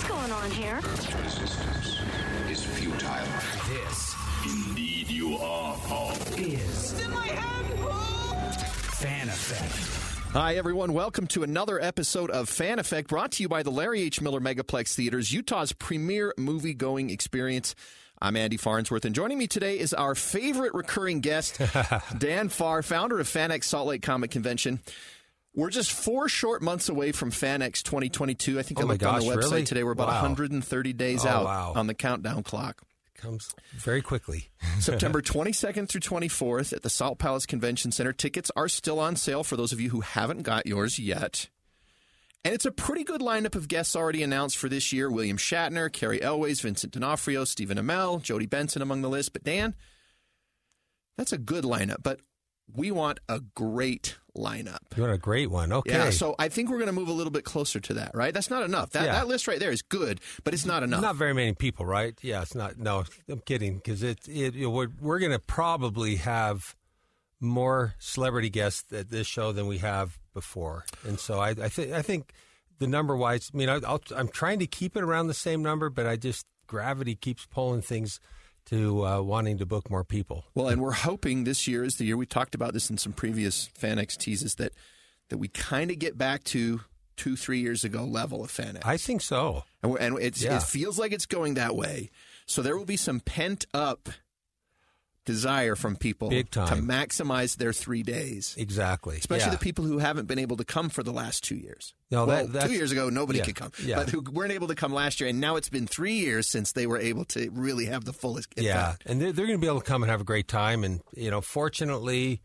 What's going on here? Resistance is futile. This Indeed, you are, Paul. is Fan Effect. Hi, everyone. Welcome to another episode of Fan Effect brought to you by the Larry H. Miller Megaplex Theaters, Utah's premier movie going experience. I'm Andy Farnsworth, and joining me today is our favorite recurring guest, Dan Farr, founder of FanX Salt Lake Comic Convention. We're just four short months away from FanX 2022. I think Oh I looked on the website really? today. We're about Wow. 130 days Oh, out wow. on the countdown clock. comes very quickly. September 22nd through 24th at the Salt Palace Convention Center. Tickets are still on sale for those of you who haven't got yours yet. And it's a pretty good lineup of guests already announced for this year William Shatner, Cary Elwes, Vincent D'Onofrio, Stephen Amell, Jodi Benson among the list. But Dan, that's a good lineup, but we want a great lineup. You want a great one. Okay. Yeah, so I think we're going to move a little bit closer to that, right? That's not enough. That, Yeah. that list right there is good, but it's not enough. Not very many people, right? Yeah, it's not. No, I'm kidding because it, it, know, we're, we're going to probably have more celebrity guests at this show than we have before, and so I, I think I think the number wise. I mean, I, I'll, I'm trying to keep it around the same number, but I just gravity keeps pulling things to uh, wanting to book more people. Well, and we're hoping this year is the year we talked about this in some previous FanX teases that that we kind of get back to two, three years ago level of FanX. I think so. and, and it's, Yeah. it feels like it's going that way. So there will be some pent up desire from people Big to maximize their three days. Exactly. Especially Yeah. the people who haven't been able to come for the last two years. No, well, that- two years ago nobody yeah, could come, yeah. but who weren't able to come last year, and now it's been three years since they were able to really have the fullest. Yeah, and they're, they're going to be able to come and have a great time. And you know, fortunately,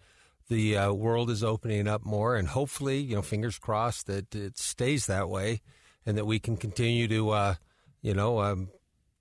the uh, world is opening up more, and hopefully, you know, fingers crossed that it stays that way, and that we can continue to, uh, you know, um,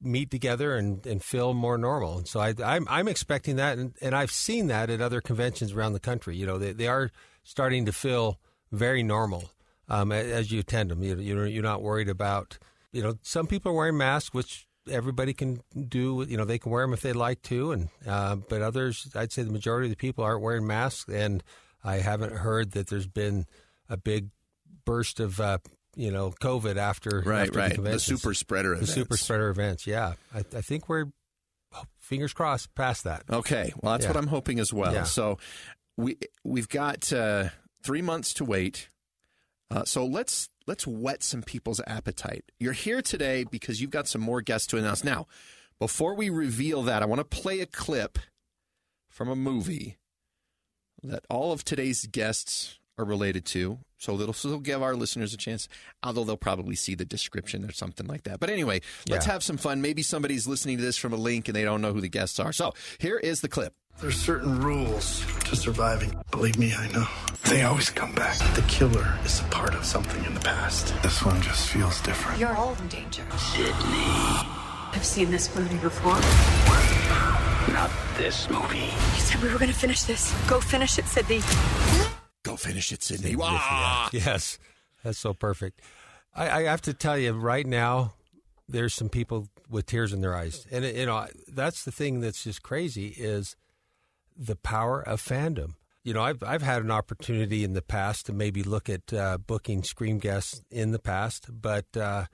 meet together and, and feel more normal. And so I, I'm I'm expecting that, and, and I've seen that at other conventions around the country. You know, they they are starting to feel very normal um, as you attend them. You, you're you're not worried about. You know, some people are wearing masks, which everybody can do. You know, they can wear them if they like to, and uh, but others, I'd say the majority of the people aren't wearing masks, and I haven't heard that there's been a big burst of uh, you know COVID after Right, after the right. The, conventions. super spreader the events. super spreader events. Yeah, I, I think we're fingers crossed past that. Okay, well, that's Yeah. what I'm hoping as well. Yeah. So we we've got uh, three months to wait. Uh, so let's let's whet some people's appetite. You're here today because you've got some more guests to announce. Now, before we reveal that, I want to play a clip from a movie that all of today's guests are related to. So that'll still give our listeners a chance, although they'll probably see the description or something like that. But anyway, let's Yeah. have some fun. Maybe somebody's listening to this from a link and they don't know who the guests are. So here is the clip. There's certain rules to surviving. Believe me, I know. They always come back. The killer is a part of something in the past. This one just feels different. You're all in danger. Sydney. I've seen this movie before. Not this movie. You said we were going to finish this. Go finish it, Sydney. Go finish it, Sydney. Yeah. Yes, that's so perfect. I, I have to tell you right now, there's some people with tears in their eyes, and you know that's the thing that's just crazy is the power of fandom. You know, I've I've had an opportunity in the past to maybe look at uh, booking Scream guests in the past, but uh,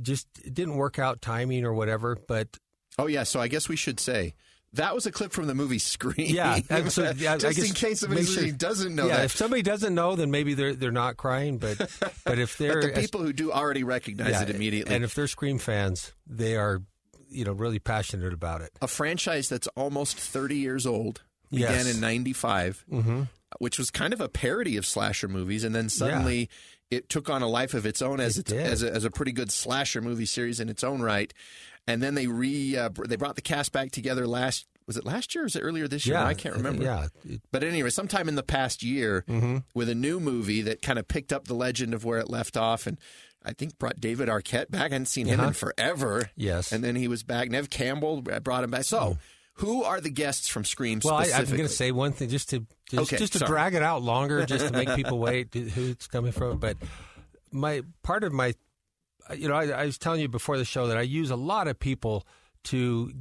just it didn't work out timing or whatever. But Oh yeah, so I guess we should say that was a clip from the movie Scream. Yeah, so, yeah, I just in guess case somebody sure- doesn't know yeah, that. if somebody doesn't know, then maybe they're they're not crying. But but if they're but the people who do already recognize Yeah, it immediately. And if they're Scream fans, they are, you know, really passionate about it. a franchise that's almost 30 years old began Yes. in 95 Mm-hmm. which was kind of a parody of slasher movies and then suddenly it took on a life of its own as It its, as, a, as a pretty good slasher movie series in its own right and then they re uh, they brought the cast back together last was it last year or was it earlier this year Yeah, I can't remember Yeah, but anyway sometime in the past year Mm-hmm. with a new movie that kind of picked up the legend of where it left off and I think brought David Arquette back. I hadn't seen him Uh-huh. in forever. Yes. And then he was back. Nev Campbell brought him back. So, who are the guests from Scream well, I, I'm going to say one thing just to just, Okay, just to sorry. drag it out longer, just to make people wait who it's coming from. But my part of my, you know, I, I was telling you before the show that I use a lot of people to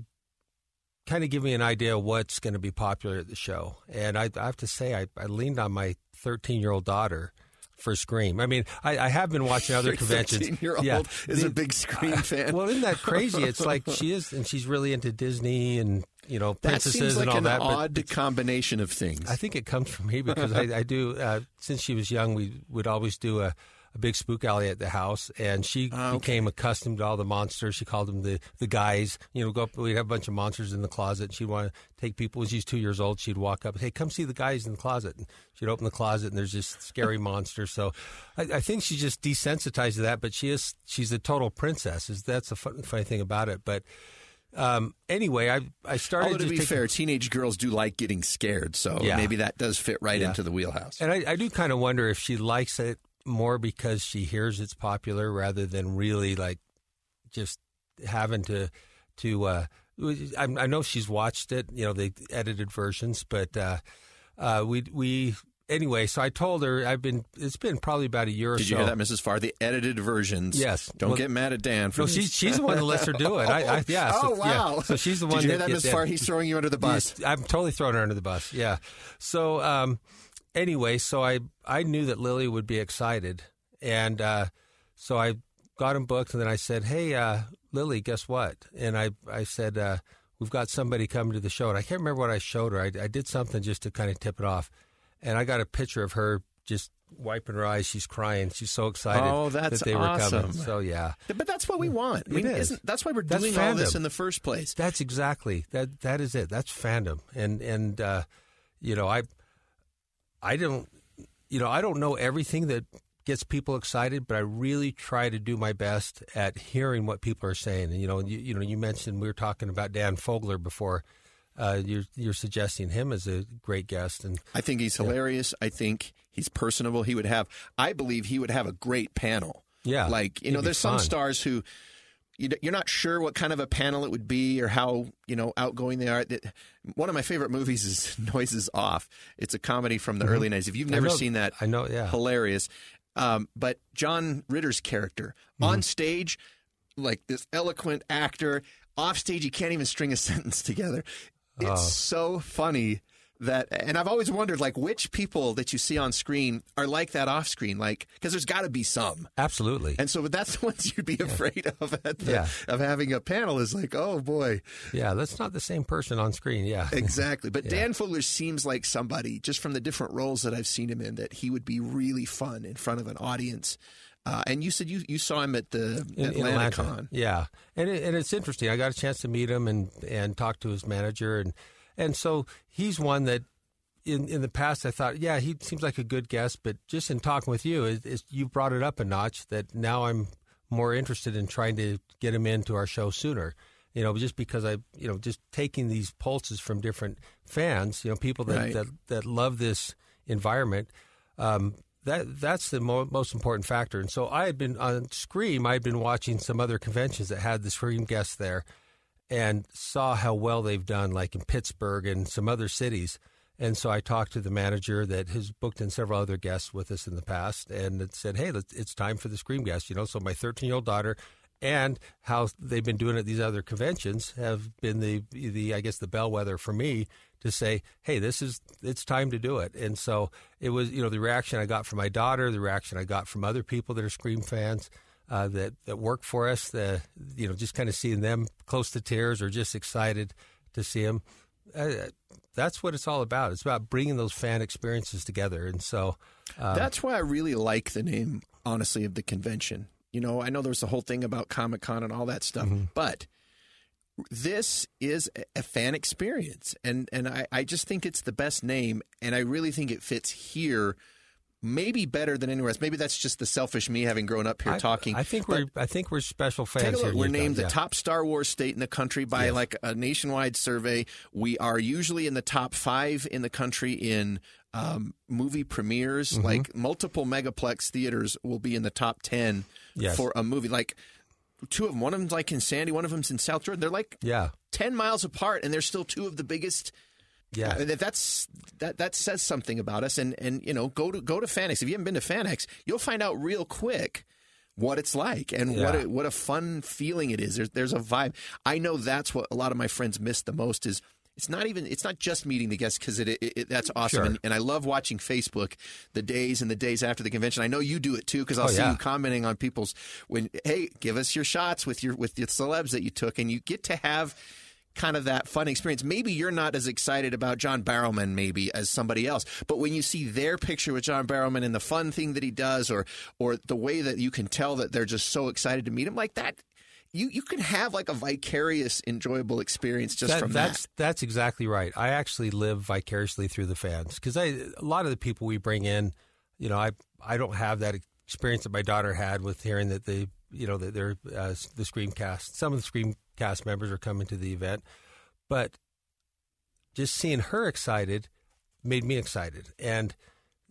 kind of give me an idea of what's going to be popular at the show. And I, I have to say, I, I leaned on my 13 year old daughter for Scream. I mean, I, I have been watching other conventions. year old Yeah. is a big Scream fan. Well, isn't that crazy? It's like she is, and she's really into Disney and you know that princesses seems like and all an that. but odd combination of things. I think it comes from me because I, I do. Uh, since she was young, we would always do a, a big spook alley at the house, and she Ah, okay. became accustomed to all the monsters. She called them the the guys. You know, go up. We'd have a bunch of monsters in the closet. She'd want to take people. When she's two years old, she'd walk up, "Hey, come see the guys in the closet." And she'd open the closet, and there's just scary monsters. So, I, I think she's just desensitized to that. But she is. She's a total princess. Is that's the fun, funny thing about it. But. Um, anyway, I I started Although to be taking- fair, teenage girls do like getting scared, so Yeah. maybe that does fit right Yeah. into the wheelhouse. And I, I do kind of wonder if she likes it more because she hears it's popular rather than really like just having to to. Uh, I, I know she's watched it, you know, the edited versions, but uh, uh, we we anyway. So I told her I've been. It's been probably about a year or so. Did you hear that, Mrs. Farr? The edited versions. Yes. Don't Well- get mad at Dan. For No, she's she's the one that lets her do it. I, I yeah. oh so, yeah. wow. So she's the one Did you hear that that, Mrs. Farr? He's throwing you under the bus. Yes, I'm totally throwing her under the bus. Yeah. So um, anyway, so I I knew that Lily would be excited, and uh, so I got him booked, and then I said, "Hey, uh, Lily, guess what?" And I I said, uh, "We've got somebody coming to the show," and I can't remember what I showed her. I, I did something just to kind of tip it off, and I got a picture of her just wiping her eyes. She's crying. She's so excited Oh, that's that they were coming. awesome. So yeah. But that's what we want. I mean, is. isn't that's why we're That's doing all this in the first place? That's exactly that. That is it. That's fandom, and and uh, you know, I I don't you know I don't know everything that gets people excited, but I really try to do my best at hearing what people are saying. And you know, you, you know, you mentioned we were talking about Dan Fogler before. Uh, you're you're suggesting him as a great guest, and I think he's hilarious. I think he's personable. He would have. I believe he would have a great panel. Yeah, like you it'd know, there's some stars who. You're not sure what kind of a panel it would be or how you know outgoing they are. That- One of my favorite movies is Noises Off. It's a comedy from the early '90s. If you've Mm-hmm. Never know- seen that, I know, yeah. hilarious. Um, but John Ritter's character Mm-hmm. on stage, like this eloquent actor, off stage, he can't even string a sentence together. It's Oh. so funny that, and I've always wondered, like, which people that you see on screen are like that off screen, like, because there's got to be some. absolutely, And so but that's the ones you'd be afraid of at the, Yeah. of having a panel is like, oh boy, yeah, that's not the same person on screen. Yeah, exactly. But Dan Fogler seems like somebody just from the different roles that I've seen him in that he would be really fun in front of an audience. Uh, and you said you, you saw him at the in, in Atlanta. Yeah, and it, and it's interesting. I got a chance to meet him and and talk to his manager, and and so he's one that in in the past I thought, yeah, he seems like a good guest, but just in talking with you, it, it's, you brought it up a notch. That now I'm more interested in trying to get him into our show sooner. You know, just because I, you know, just taking these pulses from different fans, you know, people that Right. that, that love this environment. Um, that that's the mo- most important factor. And so I had been on Scream. I had been watching some other conventions that had the Scream guests there, and saw how well they've done, like in Pittsburgh and some other cities. And so I talked to the manager that has booked in several other guests with us in the past, and said, "Hey, it's time for the Scream guest." You know, so my 13 year old daughter, and how they've been doing at these other conventions have been the the I guess the bellwether for me to say, "Hey, this is it's time to do it." And so it was, you know, the reaction I got from my daughter, the reaction I got from other people that are Scream fans. Uh, that that work for us, the you know, just kind of seeing them close to tears or just excited to see them uh, that's what it's all about. It's about bringing those fan experiences together. And so, uh, That's why I really like the name, honestly, of the convention. You know, I know there's the whole thing about Comic Con and all that stuff, Mm-hmm. but this is a- a fan experience. And, and I, I just think it's the best name. And I really think it fits here maybe better than anywhere else. Maybe that's just the selfish me having grown up here I, talking. I think But- we're I think we're special fans here. We're named the top Star Wars state in the country by Yes. like a nationwide survey. We are usually in the top five in the country in um, movie premieres. Mm-hmm. Like multiple megaplex theaters will be in the top ten Yes. for a movie. Like two of them. One of them's like in Sandy. One of them's in South Jordan. They're like Yeah, ten miles apart, and they're still two of the biggest. Yeah. Uh, I mean, that's that that says something about us. And and you know, go to go to FanX. If you haven't been to FanX, you'll find out real quick what it's like and what a, what a fun feeling it is. There's there's a vibe. I know that's what a lot of my friends miss the most is it's not even it's not just meeting the guests because it, it, it that's awesome Sure. and, and I love watching Facebook the days and the days after the convention. I know you do it too because I'll Oh, see yeah. you commenting on people's when hey give us your shots with your with your celebs that you took and you get to have kind of that fun experience. Maybe you're not as excited about John Barrowman maybe as somebody else, but when you see their picture with John Barrowman and the fun thing that he does or or the way that you can tell that they're just so excited to meet him like that you you can have like a vicarious enjoyable experience just That- from that's that. that's exactly right. I actually live vicariously through the fans because I a lot of the people we bring in, you know, I I don't have that experience that my daughter had with hearing that they, you know, they're uh, the Screamcast. Some of the Screamcast members are coming to the event, but just seeing her excited made me excited and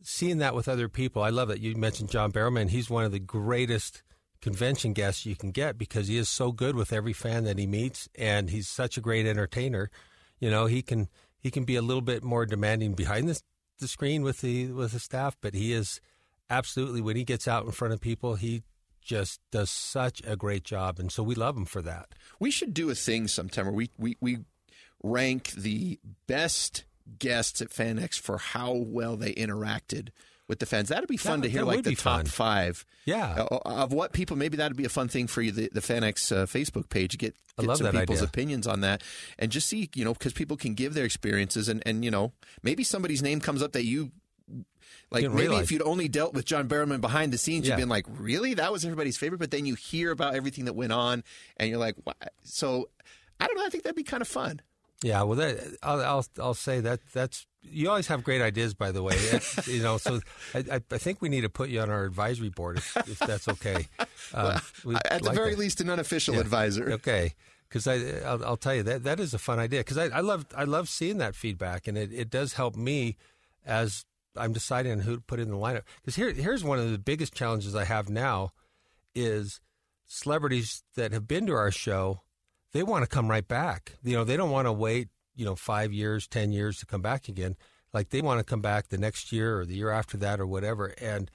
seeing that with other people. I love that you mentioned John Barrowman. He's one of the greatest convention guests you can get because he is so good with every fan that he meets and he's such a great entertainer. You know, he can he can be a little bit more demanding behind the, the screen with the with the staff, but he is absolutely when he gets out in front of people, he just does such a great job and so we love him for that. We should do a thing sometime where we we, we rank the best guests at FanX for how well they interacted with the fans. That'd be fun to hear, like the top fun. five. Yeah. uh, of what people. Maybe that'd be a fun thing for you, the, the FanX uh, Facebook page. Get, I get love some that people's idea. opinions on that, and just see, you know, because people can give their experiences, and and you know, maybe somebody's name comes up that you. Like maybe realize. if you'd only dealt with John Barrowman behind the scenes, Yeah. you'd been like, "Really? That was everybody's favorite." But then you hear about everything that went on, and you're like, "What?" So, I don't know. I think that'd be kind of fun. Yeah, well, that I'll I'll, I'll say that that's you always have great ideas, by the way. You know, so I, I think we need to put you on our advisory board if, if that's okay. Uh, At the like very that. least, an unofficial Yeah. advisor. Okay, because I I'll, I'll tell you that that is a fun idea because I, I love I love seeing that feedback and it, it does help me as I'm deciding on who to put in the lineup. Because here here's one of the biggest challenges I have now is celebrities that have been to our show they want to come right back. You know, they don't want to wait, you know, five years, 10 years to come back again. Like they want to come back the next year or the year after that or whatever. And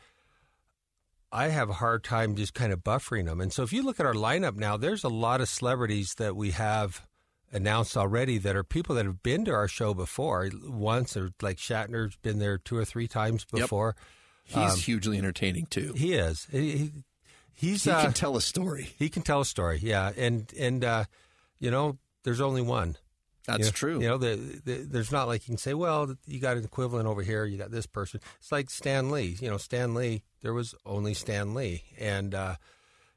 I have a hard time just kind of buffering them. And so if you look at our lineup now, there's a lot of celebrities that we have announced already that are people that have been to our show before once or like Shatner's been there two or three times before. Yep. He's hugely entertaining too. He is. He, He uh, can tell a story. he can tell a story, yeah, and and uh, you know, there's only one. That's You know- true. You know, the, the, there's not like you can say, well, you got an equivalent over here, you got this person. It's like Stan Lee. You know, Stan Lee. There was only Stan Lee, and uh,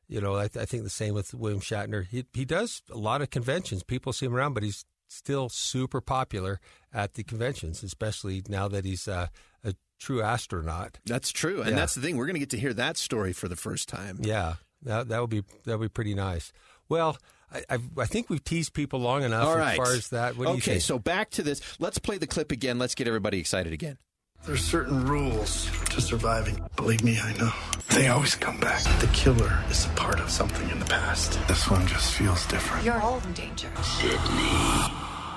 you know, I, th- I think the same with William Shatner. He he does a lot of conventions. People see him around, but he's still super popular at the conventions, especially now that he's uh, a true astronaut. That's true, and Yeah. that's the thing. We're going to get to hear that story for the first time. Yeah, that that would be that would be pretty nice. Well, I I, think we've teased people long enough All as far as that. What do you okay, so back to this. Let's play the clip again. Let's get everybody excited again. There's certain rules to surviving. Believe me, I know. They always come back. The killer is a part of something in the past. This one just feels different. You're all in danger. Sydney.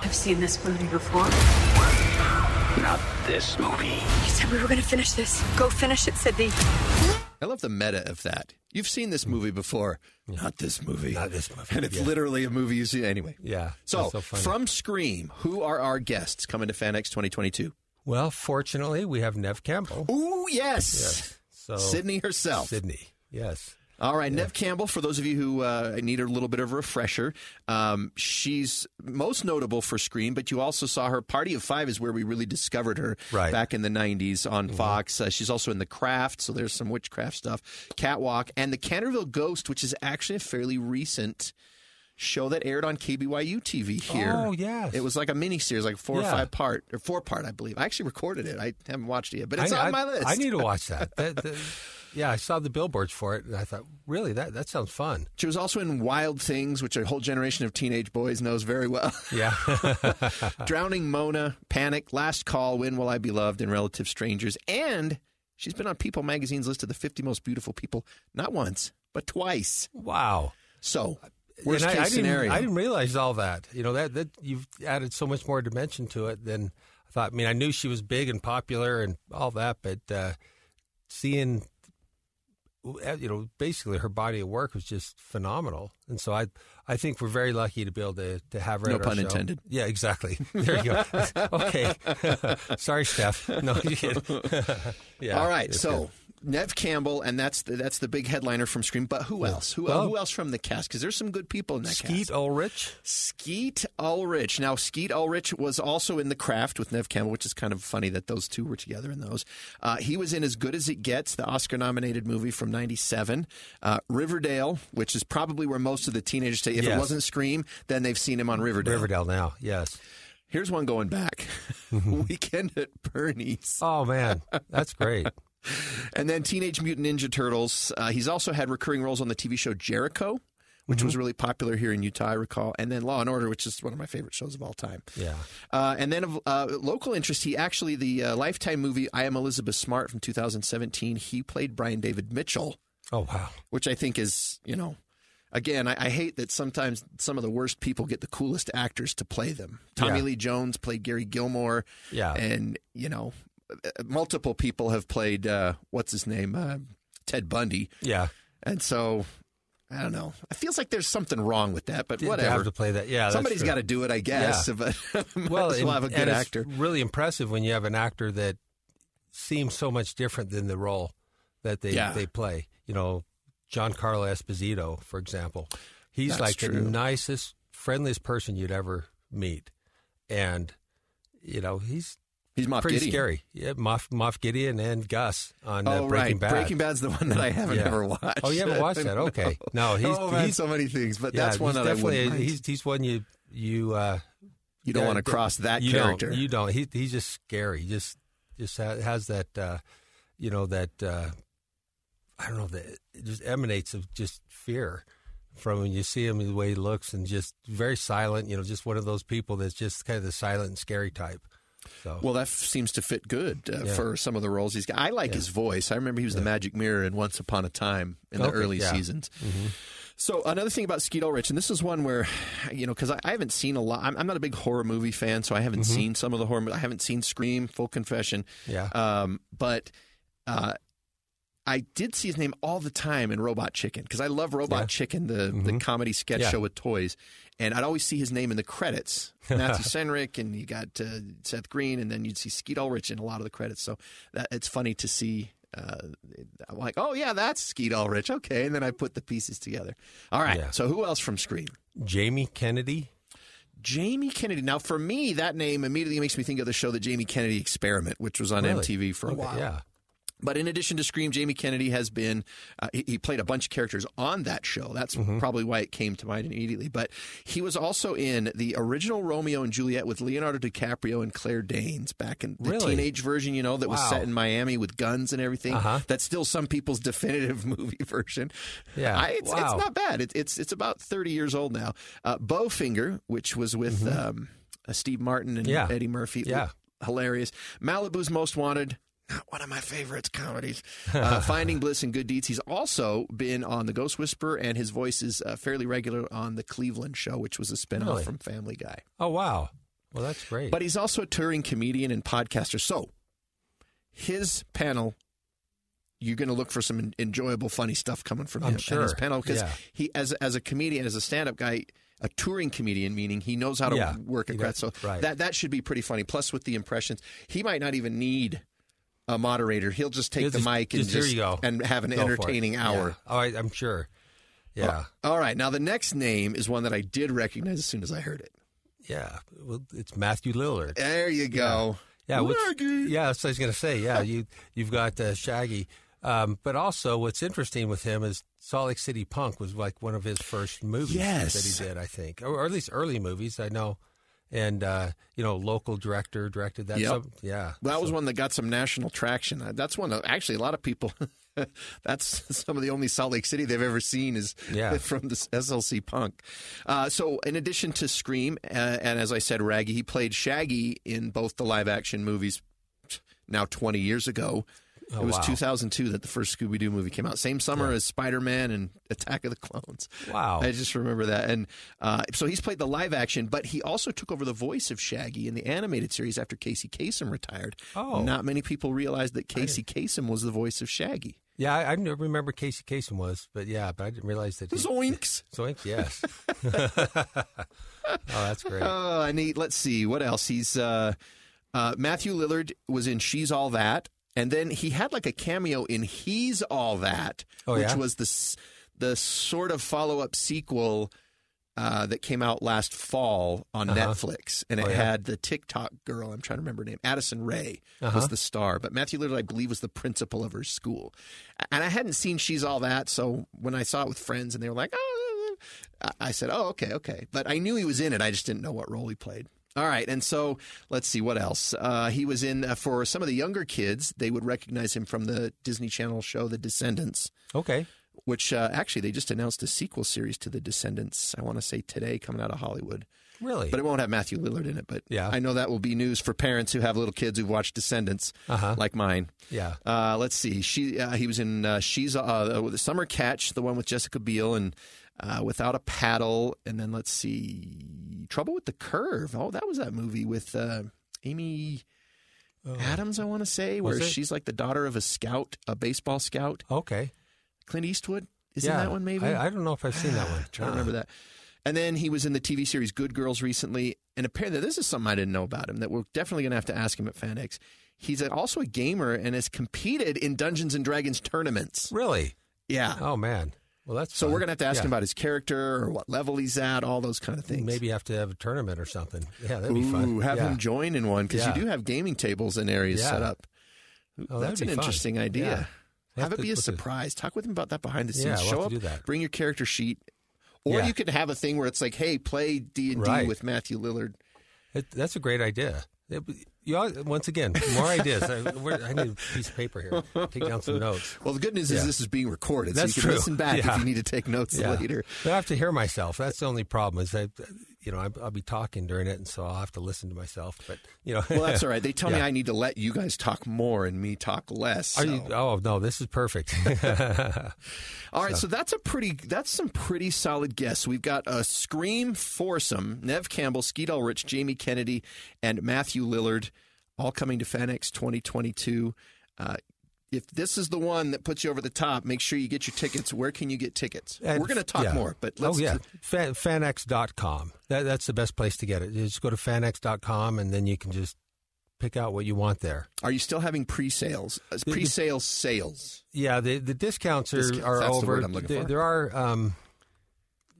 I've seen this movie before. Not this movie. You said we were going to finish this. Go finish it, Sydney. I love the meta of that. You've seen this movie before. Not this movie. Not this movie, And it's yeah. literally a movie you see anyway. yeah. So, so from Scream, who are our guests coming to FanX 2022? Well, fortunately, we have Nev Campbell. Ooh, yes. Yes. So Sydney herself. Sydney. Yes. All right, Nev Campbell. For those of you who uh, need a little bit of a refresher, um, she's most notable for Scream, but you also saw her. Party of Five is where we really discovered her Right. Mm-hmm. back in the '90s on Fox. Uh, she's also in The Craft, so there's some witchcraft stuff. Catwalk and The Canterville Ghost, which is actually a fairly recent show that aired on KBYU TV here. Oh, yes. it was like a mini series, like four or five part or four part, I believe. I actually recorded it. I haven't watched it yet, but it's I, on I- my list. I need to watch that. That- that- yeah, I saw the billboards for it, and I thought, really, that that sounds fun. She was also in Wild Things, which a whole generation of teenage boys knows very well. Yeah. Drowning Mona, Panic, Last Call, When Will I Be Loved, and Relative Strangers. And she's been on People magazine's list of the 50 most beautiful people, not once, but twice. wow. So, worst And I, case I didn't. I didn't realize all that. You know that that you've added so much more dimension to it than I thought. I mean, I knew she was big and popular and all that, but uh, seeing uh, you know, basically her body of work was just phenomenal, and so I, I think we're very lucky to be able to to have her. No pun show. intended. Yeah, exactly. There you go. okay, sorry, Steph. No, you can't. yeah. All right, so good. Nev Campbell, and that's the, that's the big headliner from Scream. But who else? Who, Well- who else from the cast? Because there's some good people in that Skeet cast. Skeet Ulrich. Skeet Ulrich. Now, Skeet Ulrich was also in The Craft with Nev Campbell, which is kind of funny that those two were together in those. Uh, he was in As Good as It Gets, the Oscar nominated movie from 97. Uh, Riverdale, which is probably where most of the teenagers say, if it wasn't Scream, then they've seen him on Riverdale. Riverdale now, yes. Here's one going back Weekend at Bernie's. Oh man, that's great. And then Teenage Mutant Ninja Turtles. Uh, he's also had recurring roles on the TV show Jericho, which Mm-hmm. was really popular here in Utah, I recall. And then Law and Order, which is one of my favorite shows of all time. Yeah. Uh, and then of uh, local interest, he actually, the uh, Lifetime movie I Am Elizabeth Smart from 2017, he played Brian David Mitchell, Oh wow. which I think is, you know, again, I, I hate that sometimes some of the worst people get the coolest actors to play them. Tommy Yeah. Lee Jones played Gary Gilmore. Yeah. And, you know, multiple people have played, uh, what's his name? Uh, Ted Bundy. Yeah. And so, I don't know. It feels like there's something wrong with that, but to whatever. have to play that. Yeah. Somebody's got to do it, I guess. Yeah. But well, as well have a good it's actor. Really impressive when you have an actor that seems so much different than the role that they Yeah. they play. You know, Giancarlo Esposito, for example, he's That's like true. the nicest, friendliest person you'd ever meet, and you know he's He's Moff pretty Gideon. scary. Yeah, Moff, Moff Gideon and Gus on uh, Oh, Breaking right. Bad. Breaking Bad's the one that I haven't Yeah. ever watched. Oh, you haven't watched that? Okay. No, he's oh, he's so many things, but yeah, that's one that I definitely wouldn't mind. he's he's one you you uh, You don't yeah, want to cross that you character. Don't, you don't. He, he's just scary. He just just ha- has that, uh, you know, that uh, I don't know that it just emanates of just fear from when you see him the way he looks and just very silent. You know, just one of those people that's just kind of the silent and scary type. So well, that f- seems to fit good uh, Yeah. for some of the roles he's got. I like Yeah. his voice. I remember he was the Magic Mirror in Once Upon a Time in the early yeah. Mm-hmm. seasons. So another thing about Skeet Ulrich, and this is one where, you know, because I, I haven't seen a lot. I'm, I'm not a big horror movie fan, so I haven't Mm-hmm. seen some of the horror. I haven't seen Scream. Full confession. Yeah. Um, but uh, I did see his name all the time in Robot Chicken because I love Robot Yeah. Chicken, the the comedy sketch Yeah. show with toys, and I'd always see his name in the credits. Matthew Senreich, and you got uh, Seth Green, and then you'd see Skeet Ulrich in a lot of the credits. So that it's funny to see. Uh, I'm like, oh yeah, that's Skeet Ulrich. Okay, and then I put the pieces together. All right. Yeah. So who else from Scream? Jamie Kennedy. Jamie Kennedy. Now, for me, that name immediately makes me think of the show, The Jamie Kennedy Experiment, which was on Really? MTV for a Okay, while. Yeah. But in addition to Scream, Jamie Kennedy has been, uh, he, he played a bunch of characters on that show. That's Mm-hmm. probably why it came to mind immediately. But he was also in the original Romeo and Juliet with Leonardo DiCaprio and Claire Danes back in the Really? teenage version, you know, that was set in Miami with guns and everything. Uh-huh. That's still some people's definitive movie version. Yeah. I, it's, it's not bad. It, it's, it's about 30 years old now. Uh, Bowfinger, which was with um, uh, Steve Martin and Mm-hmm. Yeah. Eddie Murphy. Yeah. Hilarious. Malibu's Most Wanted one of my favorites comedies. Uh, Finding Bliss and Good Deeds. He's also been on The Ghost Whisperer, and his voice is uh, fairly regular on The Cleveland Show, which was a spinoff Really? from Family Guy. Oh wow. Well, that's great. But he's also a touring comedian and podcaster. So his panel, you're going to look for some enjoyable, funny stuff coming from I'm him and his panel because Yeah. he, as as a comedian, as a stand-up guy. A touring comedian, meaning he knows how to Yeah. work a crowd. So Right. that that should be pretty funny. Plus, with the impressions, he might not even need a moderator. He'll just take He'll the mic and just- here just and have an Go entertaining hour. Yeah. Oh, I, I'm sure. Yeah. All right. Now the next name is one that I did recognize as soon as I heard it. Yeah. Well, it's Matthew Lillard. There you go. Yeah, what's- Shaggy. yeah, that's what I was going to say. Yeah, you you've got uh, Shaggy, um, but also what's interesting with him is Salt Lake City Punk was like one of his first movies Yes. that he did, I think, or, or at least early movies. I know, and uh, you know, local director directed that. Yep. So, yeah, That was one that got some national traction. Uh, That's one that actually a lot of people. that's some of the only Salt Lake City they've ever seen is Yeah. from the SLC Punk. Uh, so, in addition to Scream, uh, and as I said, Raggy, he played Shaggy in both the live action movies. Now, twenty years ago, Oh, it was wow. 2002 that the first Scooby Doo movie came out. Same summer as Spider Man and Attack of the Clones. Wow. I just remember that. And uh, so he's played the live action, but he also took over the voice of Shaggy in the animated series after Casey Kasem retired. Oh. Not many people realized that Casey Kasem was the voice of Shaggy. Yeah, I, I remember Casey Kasem was, but yeah, but I didn't realize that. He, Zoinks! Zoinks, yes. oh, that's great. Oh, neat. Let's see what else. He's uh, uh, Matthew Lillard was in She's All That, and then he had like a cameo in He's All That, Oh, which yeah? was the the sort of follow up sequel uh, that came out last fall on Netflix, and it Oh, yeah? had the TikTok girl. I'm trying to remember her name. Addison Rae Uh-huh. was the star, but Matthew Lillard, I believe, was the principal of her school. And I hadn't seen She's All That, so when I saw it with friends, and they were like, "Oh," I- I said, "Oh, okay, okay." But I knew he was in it. I just didn't know what role he played. All right, and so let's see what else. Uh, he was in uh, for some of the younger kids. They would recognize him from the Disney Channel show The Descendants Okay. which uh, actually they just announced a sequel series to The Descendants. I want to say today, coming out of Hollywood, Really? but it won't have Matthew Lillard in it. But Yeah. I know that will be news for parents who have little kids who've watched Descendants, Uh-huh. like mine. yeah. Uh, let's see. She uh, he was in uh, she's uh, the Summer Catch, the one with Jessica Biel, and uh, Without a Paddle, and then let's see, Trouble with the Curve. Oh, that was that movie with uh, Amy. Adams, I want to say, where Oh. She's like the daughter of a scout, a baseball scout. Okay. Clint Eastwood is yeah. in that one, maybe. I, I don't know if I've seen that one. trying to remember that. And then he was in the TV series Good Girls recently. And apparently, this is something I didn't know about him that we're definitely going to have to ask him at FanX. He's also a gamer and has competed in Dungeons and Dragons tournaments. Really? Yeah. Oh man. Well, that's So fun. we're going to have to ask Yeah. him about his character or what level he's at, all those kind of things. Maybe have to have a tournament or something. Yeah, that'd be fun. have yeah. him join in one because you do have gaming tables and areas set up. Oh, That's an fun. interesting idea. We'll Have it be a surprise. Talk with him about that behind the scenes. Yeah, we'll Show up, bring your character sheet, or you could have a thing where it's like, "Hey, play D and D with Matthew Lillard." It, that's a great idea. All, once again, more ideas. I, I need a piece of paper here. Take down some notes. Well, the good news is this is being recorded, That's so you can true. listen back Yeah. if you need to take notes Yeah. later. I have to hear myself. That's the only problem. Is that you know I, I'll be talking during it, and so I'll have to listen to myself. But you know, Well, that's all right. They tell me I need to let you guys talk more and me talk less. Are you? Oh no, this is perfect. All right, so that's a pretty that's some pretty solid guests. We've got a Scream foursome: Nev Campbell, Skeet Ulrich, Jamie Kennedy, and Matthew Lillard, all coming to FanX 2022. Uh, if this is the one that puts you over the top, make sure you get your tickets. Where can you get tickets? And- We're going to talk yeah. more, but let's oh yeah, Fan, fanx.com. That, that's the best place to get it. You just go to fanx.com, and then you can just pick out what you want there. Are you still having pre-sales? Uh, Pre-sales sales. Yeah, the the discounts are, Discounts, are the over. word I'm looking there, for. there are, um,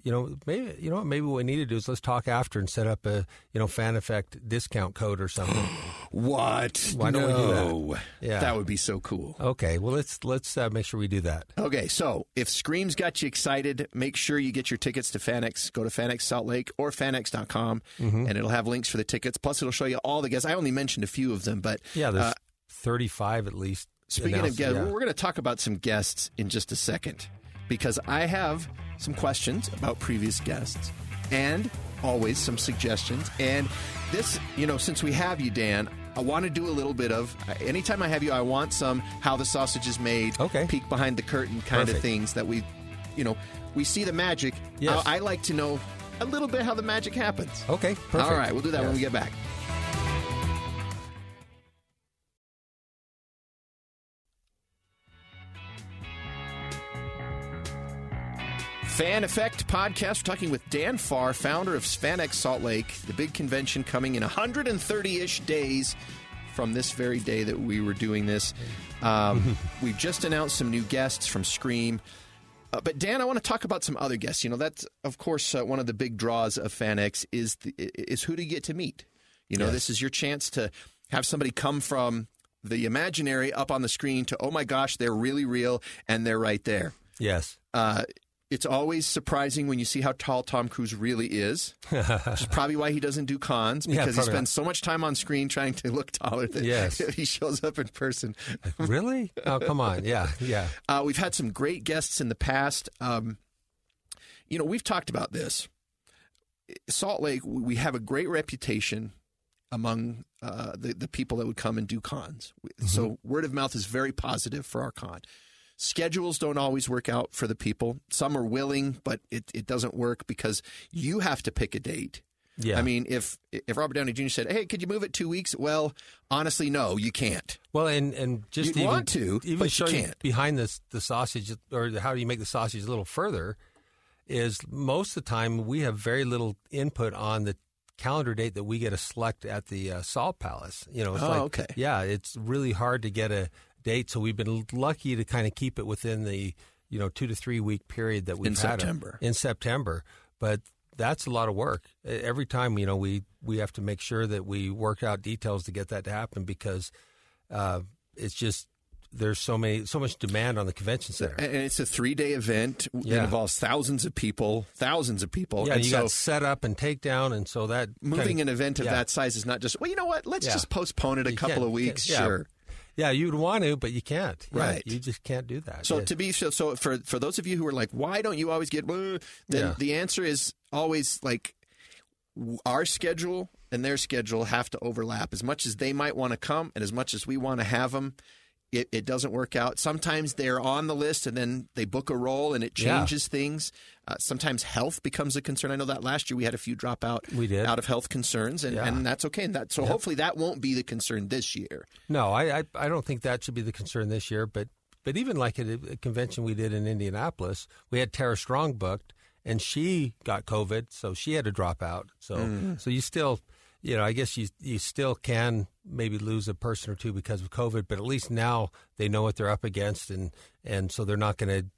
you know, maybe you know what maybe what we need to do is let's talk after and set up a you know fan effect discount code or something. What? Why don't we do that? No. Yeah. that would be so cool. okay, well let's let's uh, make sure we do that. Okay, so if Screams got you excited, make sure you get your tickets to FanX. Go to FanX Salt Lake or FanX.com, Mm-hmm. and it'll have links for the tickets. Plus, it'll show you all the guests. I only mentioned a few of them, but Yeah, there's uh, thirty five at least. speaking of guests, yeah. we're going to talk about some guests in just a second because I have some questions about previous guests and always some suggestions. And this, you know, since we have you, Dan, I want to do a little bit of anytime I have you, I want some how the sausage is made, Okay. peek behind the curtain kind of things that we, you know, we see the magic. Yes. I, I like to know a little bit how the magic happens. okay, perfect. All right, we'll do that when we get back. Fan Effect Podcast. We're talking with Dan Farr, founder of FanX Salt Lake, the big convention coming in 130 ish days from this very day that we were doing this. Um, we've just announced some new guests from Scream. Uh, but Dan, I want to talk about some other guests. You know, that's of course uh, one of the big draws of FanX is the, is who do you get to meet. You know, Yes. this is your chance to have somebody come from the imaginary up on the screen to oh my gosh, they're really real and they're right there. Yes. Uh, it's always surprising when you see how tall Tom Cruise really is, which is probably why he doesn't do cons Yeah, because he probably spends so much time on screen trying to look taller than Yes. he shows up in person. really? Oh, come on. Yeah, yeah. Uh, we've had some great guests in the past. Um, you know, we've talked about this. Salt Lake, we have a great reputation among uh, the, the people that would come and do cons. So word of mouth is very positive for our con. Schedules don't always work out for the people. Some are willing, but it, it doesn't work because you have to pick a date. Yeah. I mean, if if Robert Downey Jr. said, "Hey, could you move it two weeks?" Well, honestly, no, you can't. Well, and and just You'd even, want to, even but you can't. behind this the sausage or how do you make the sausage a little further is most of the time we have very little input on the calendar date that we get to select at the uh, Salt Palace. You know, it's Oh, like okay. yeah, it's really hard to get a date, so we've been lucky to kind of keep it within the you know two to three week period that we've In had September. in September, but. That's a lot of work. Every time, you know, we, we have to make sure that we work out details to get that to happen because uh, it's just there's so many so much demand on the convention center. And it's a three day event. It Yeah. involves thousands of people, thousands of people. Yeah, and you so got set up and takedown, and so that moving kinda- an event of yeah. that size is not just well. You know what? Let's Yeah. just postpone it a You couple of weeks. Sure. Yeah, you'd want to, but you can't. Yeah, Right. you just can't do that. So Yeah. to be so, so for for those of you who are like, why don't you always get? Then Yeah. the answer is always like our schedule and their schedule have to overlap as much as they might want to come and as much as we want to have them. It, it doesn't work out. Sometimes they're on the list and then they book a role and it Yeah. changes things. Uh, sometimes health becomes a concern. I know that last year we had a few drop out We did. out of health concerns, and, Yeah. and that's okay. And that so hopefully that won't be the concern this year. No, I, I I don't think that should be the concern this year. But but even like at a, a convention we did in Indianapolis, we had Tara Strong booked, and she got COVID, so she had to drop out. So Mm. so you still, you know, I guess you you still can maybe lose a person or two because of COVID, but at least now they know what they're up against, and and so they're not going to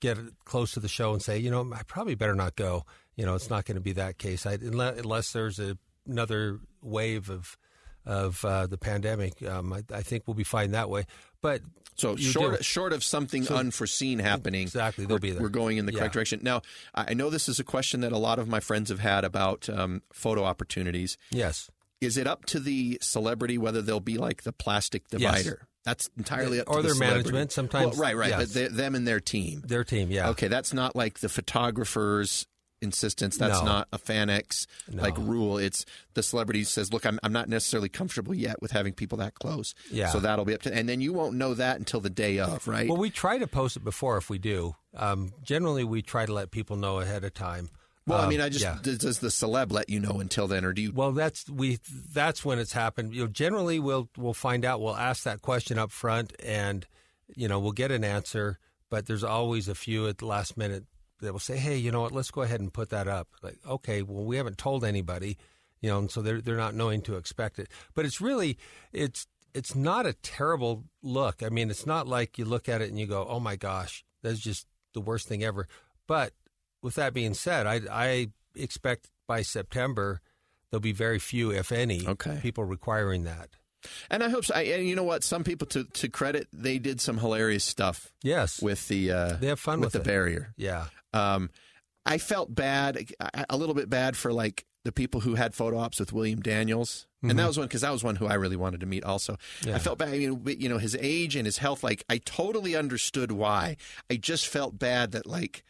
get close to the show and say, you know, I probably better not go. You know, it's not going to be that case I, unless, unless there's a, another wave of of uh, the pandemic. Um, I, I think we'll be fine that way. But So short short of something So- unforeseen happening, Exactly, they'll we're, be there. we're going in the correct direction. Now, I know this is a question that a lot of my friends have had about um, photo opportunities. yes, Is it up to the celebrity whether they'll be like the plastic divider? That's entirely up Or to the their management, sometimes, Well, right, right, yes. them and their team. their team. Yeah. Okay, that's not like the photographer's insistence. That's No. not a FanX like rule. It's the celebrity says, "Look, I'm I'm not necessarily comfortable yet with having people that close." Yeah. So that'll be up to, and then you won't know that until the day of, right? Well, we try to post it before if we do. Um, generally, we try to let people know ahead of time. Well, I Um, mean, I just yeah. does, does the celeb let you know until then, or do you? Well, that's we. That's when it's happened. You know, generally, we'll we'll find out. We'll ask that question up front, and you know, we'll get an answer. But there's always a few at the last minute that will say, "Hey, you know what? Let's go ahead and put that up." Like, okay, well, we haven't told anybody, you know, and so they're they're not knowing to expect it. But it's really it's it's not a terrible look. I mean, it's not like you look at it and you go, "Oh my gosh, that's just the worst thing ever." But with that being said, I I expect by September there'll be very few, if any, Okay. people requiring that. And I hope so. I, and you know what? Some people, to to credit, they did some hilarious stuff Yes, with the uh, They have fun with, with the it. barrier. yeah, Um, I felt bad, a- little bit bad for like the people who had photo ops with William Daniels, and that was one because that was one who I really wanted to meet. Also, Mm-hmm. Yeah. I felt bad. You know, you know, his age and his health. Like, I totally understood why. I just felt bad that like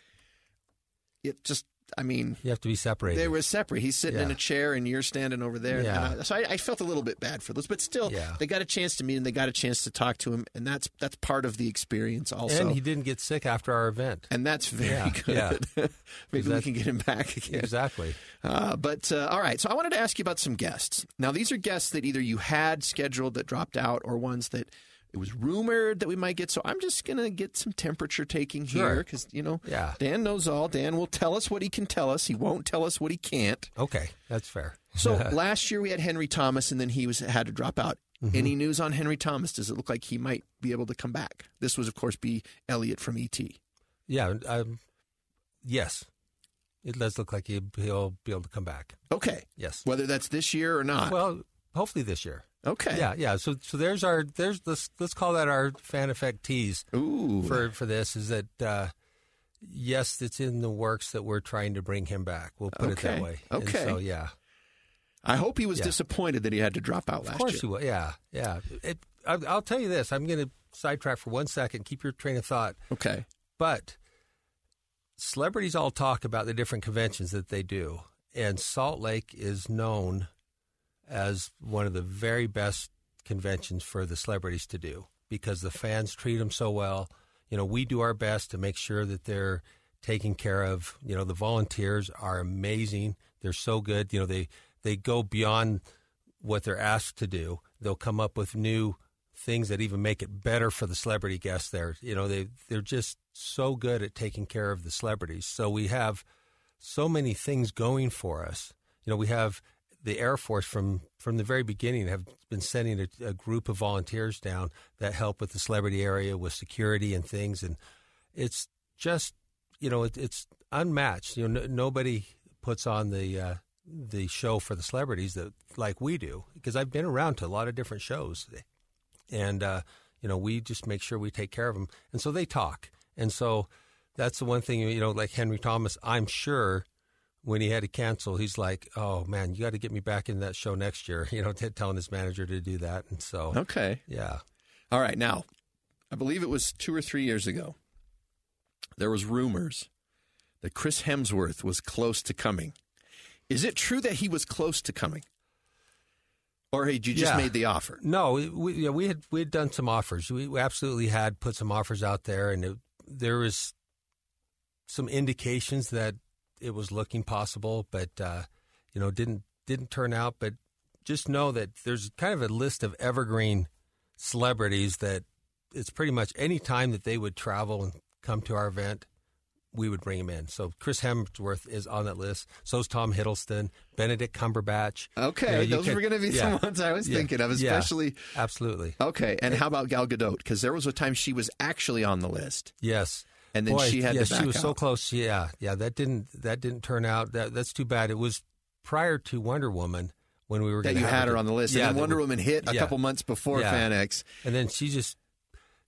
it just. I mean, you have to be separated. they were separate. He's sitting in a chair and you're standing over there. Yeah. I- so I, I felt a little bit bad for those, but still, Yeah. they got a chance to meet and They got a chance to talk to him, and that's that's part of the experience also. and he didn't get sick after our event. And that's very Yeah, good. yeah. Maybe we can get him back again. Exactly. Uh, but uh, all right, so I wanted to ask you about some guests. Now, these are guests that either you had scheduled that dropped out, or ones that it was rumored that we might get. So I'm just gonna get some temperature taking here Sure. because you know Yeah. Dan knows all. Dan will tell us what he can tell us. He won't tell us what he can't. Okay, that's fair. So last year we had Henry Thomas, and then he was had to drop out. Mm-hmm. Any news on Henry Thomas? Does it look like he might be able to come back? This was, of course, be Elliot from E ET. Yeah. Um, yes, it does look like he, he'll be able to come back. Okay, Yes. whether that's this year or not. Well, hopefully this year. okay. Yeah, yeah. So, so there's our there's let's let's call that our fan effect tease Ooh. for for this is that uh, yes, it's in the works that we're trying to bring him back. We'll put it that way. And Okay. so yeah, I hope he was Yeah. disappointed that he had to drop out of last course year. he will. Yeah, yeah. It, I, I'll tell you this. I'm going to sidetrack for one second. Keep your train of thought. Okay. But celebrities all talk about the different conventions that they do, and Salt Lake is known as one of the very best conventions for the celebrities to do because the fans treat them so well. You know, we do our best to make sure that they're taken care of. You know, the volunteers are amazing. They're so good. You know, they they go beyond what they're asked to do. They'll come up with new things that even make it better for the celebrity guests there. You know, they they're just so good at taking care of the celebrities. So we have so many things going for us. You know, we have the Air Force from from the very beginning have been sending a, a group of volunteers down that help with the celebrity area with security and things, and it's just you know it, it's unmatched. You know, n- nobody puts on the uh, the show for the celebrities that like we do because I've been around to a lot of different shows, and uh, you know we just make sure we take care of them, and so they talk, and so that's the one thing you know like Henry Thomas. I'm sure when he had to cancel, he's like, "Oh man, you got to get me back in that show next year." You know, t- telling his manager to do that, and so Okay. yeah, All right. Now, I believe it was two or three years ago. There was rumors that Chris Hemsworth was close to coming. Is it true that he was close to coming, or had you just Yeah. made the offer? No, we, we, yeah, we had we had done some offers. We, we absolutely had put some offers out there, and it, there was some indications that it was looking possible, but uh, you know didn't didn't turn out. But just know that there's kind of a list of evergreen celebrities that it's pretty much any time that they would travel and come to our event, we would bring him in. So Chris Hemsworth is on that list. So is Tom Hiddleston, Benedict Cumberbatch. Okay, You know, those were going to be yeah. some ones I was Yeah. thinking of, Yeah. especially. Absolutely. Okay, and how about Gal Gadot? Because there was a time she was actually on the list. Yes. And then Boy, she had yeah, to she back was so close. Yeah, yeah, that didn't that didn't turn out. That that's too bad. It was prior to Wonder Woman when we were That you have had it. her on the list, Yeah, and then Wonder we- Woman hit a yeah. couple months before Yeah. FanX. and then she just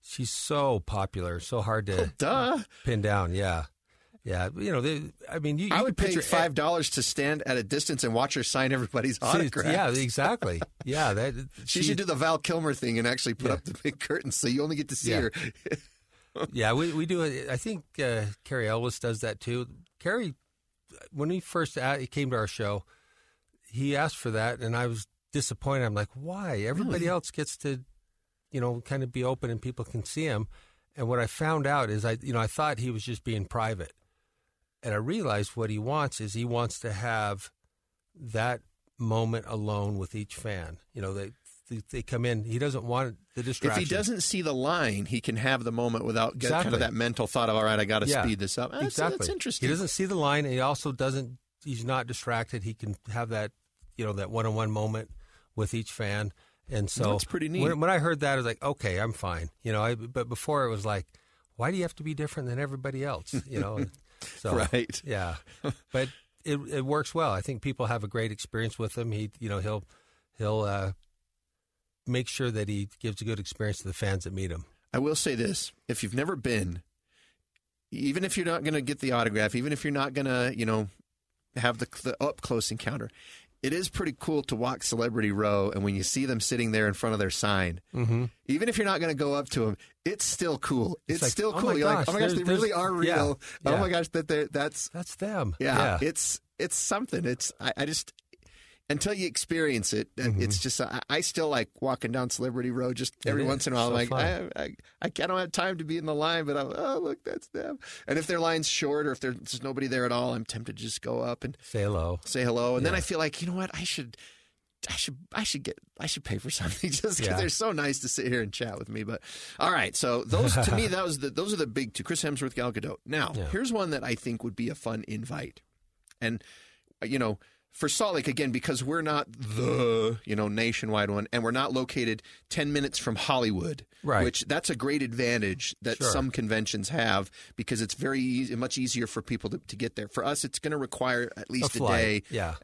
she's so popular, so hard to oh, Duh! pin down. Yeah, yeah. You know, they, I mean, you, I you would could pay picture five dollars to stand at a distance and watch her sign everybody's autograph. Yeah, exactly. Yeah, that She, should do the Val Kilmer thing and actually put Yeah. up the big curtain so you only get to see Yeah. her. Yeah, we we do. it. I think uh, Cary Elwes does that too. Carrie, when he first he came to our show, he asked for that, and I was disappointed. I'm like, why? Everybody else gets to, you know, kind of be open and people can see him. And what I found out is, I you know, I thought he was just being private, and I realized what he wants is he wants to have that moment alone with each fan. You know, they they, come in. He doesn't want the distraction. If he doesn't see the line, he can have the moment without get kind of that mental thought of, all right, I got to Yeah, speed this up. That's, exactly. that's interesting. He doesn't see the line, and he also doesn't. He's not distracted. He can have that, you know, that one-on-one moment with each fan, and so That's pretty neat. When, when I heard that, I was like, okay, I'm fine. You know, I, but before it was like, why do you have to be different than everybody else? You know, so Right. yeah, but it it works well. I think people have a great experience with him. He, you know, he'll he'll uh, make sure that he gives a good experience to the fans that meet him. I will say this: if you've never been, even if you're not going to get the autograph, even if you're not going to, you know, have the, the up close encounter, it is pretty cool to walk Celebrity Row, and when you see them sitting there in front of their sign, Mm-hmm. even if you're not going to go up to them, it's still cool. It's, like, still oh cool. my You're like, oh my gosh, they really are real. yeah, Oh my gosh, that they're that's That's them. yeah, it's it's something. It's I, I just until you experience it, uh, it's just I, I still like walking down Celebrity Road just every Mm-hmm. once in a while. So I'm like. I, I I I don't have time to be in the line, but I'm oh look that's them. And if their line's short or if there's nobody there at all, I'm tempted to just go up and say hello. say hello. And then I feel like you know what I should. I should I should get I should pay for something just because Yeah. they're so nice to sit here and chat with me. But all right, so those to me that was the those are the big two: Chris Hemsworth, Gal Gadot. Now Yeah. here's one that I think would be a fun invite, and you know for Salt Lake again because we're not the you know nationwide one, and we're not located ten minutes from Hollywood, Right. Which that's a great advantage that Sure. some conventions have because it's very easy, much easier for people to, to get there. For us, it's going to require at least a, flight. day. Yeah.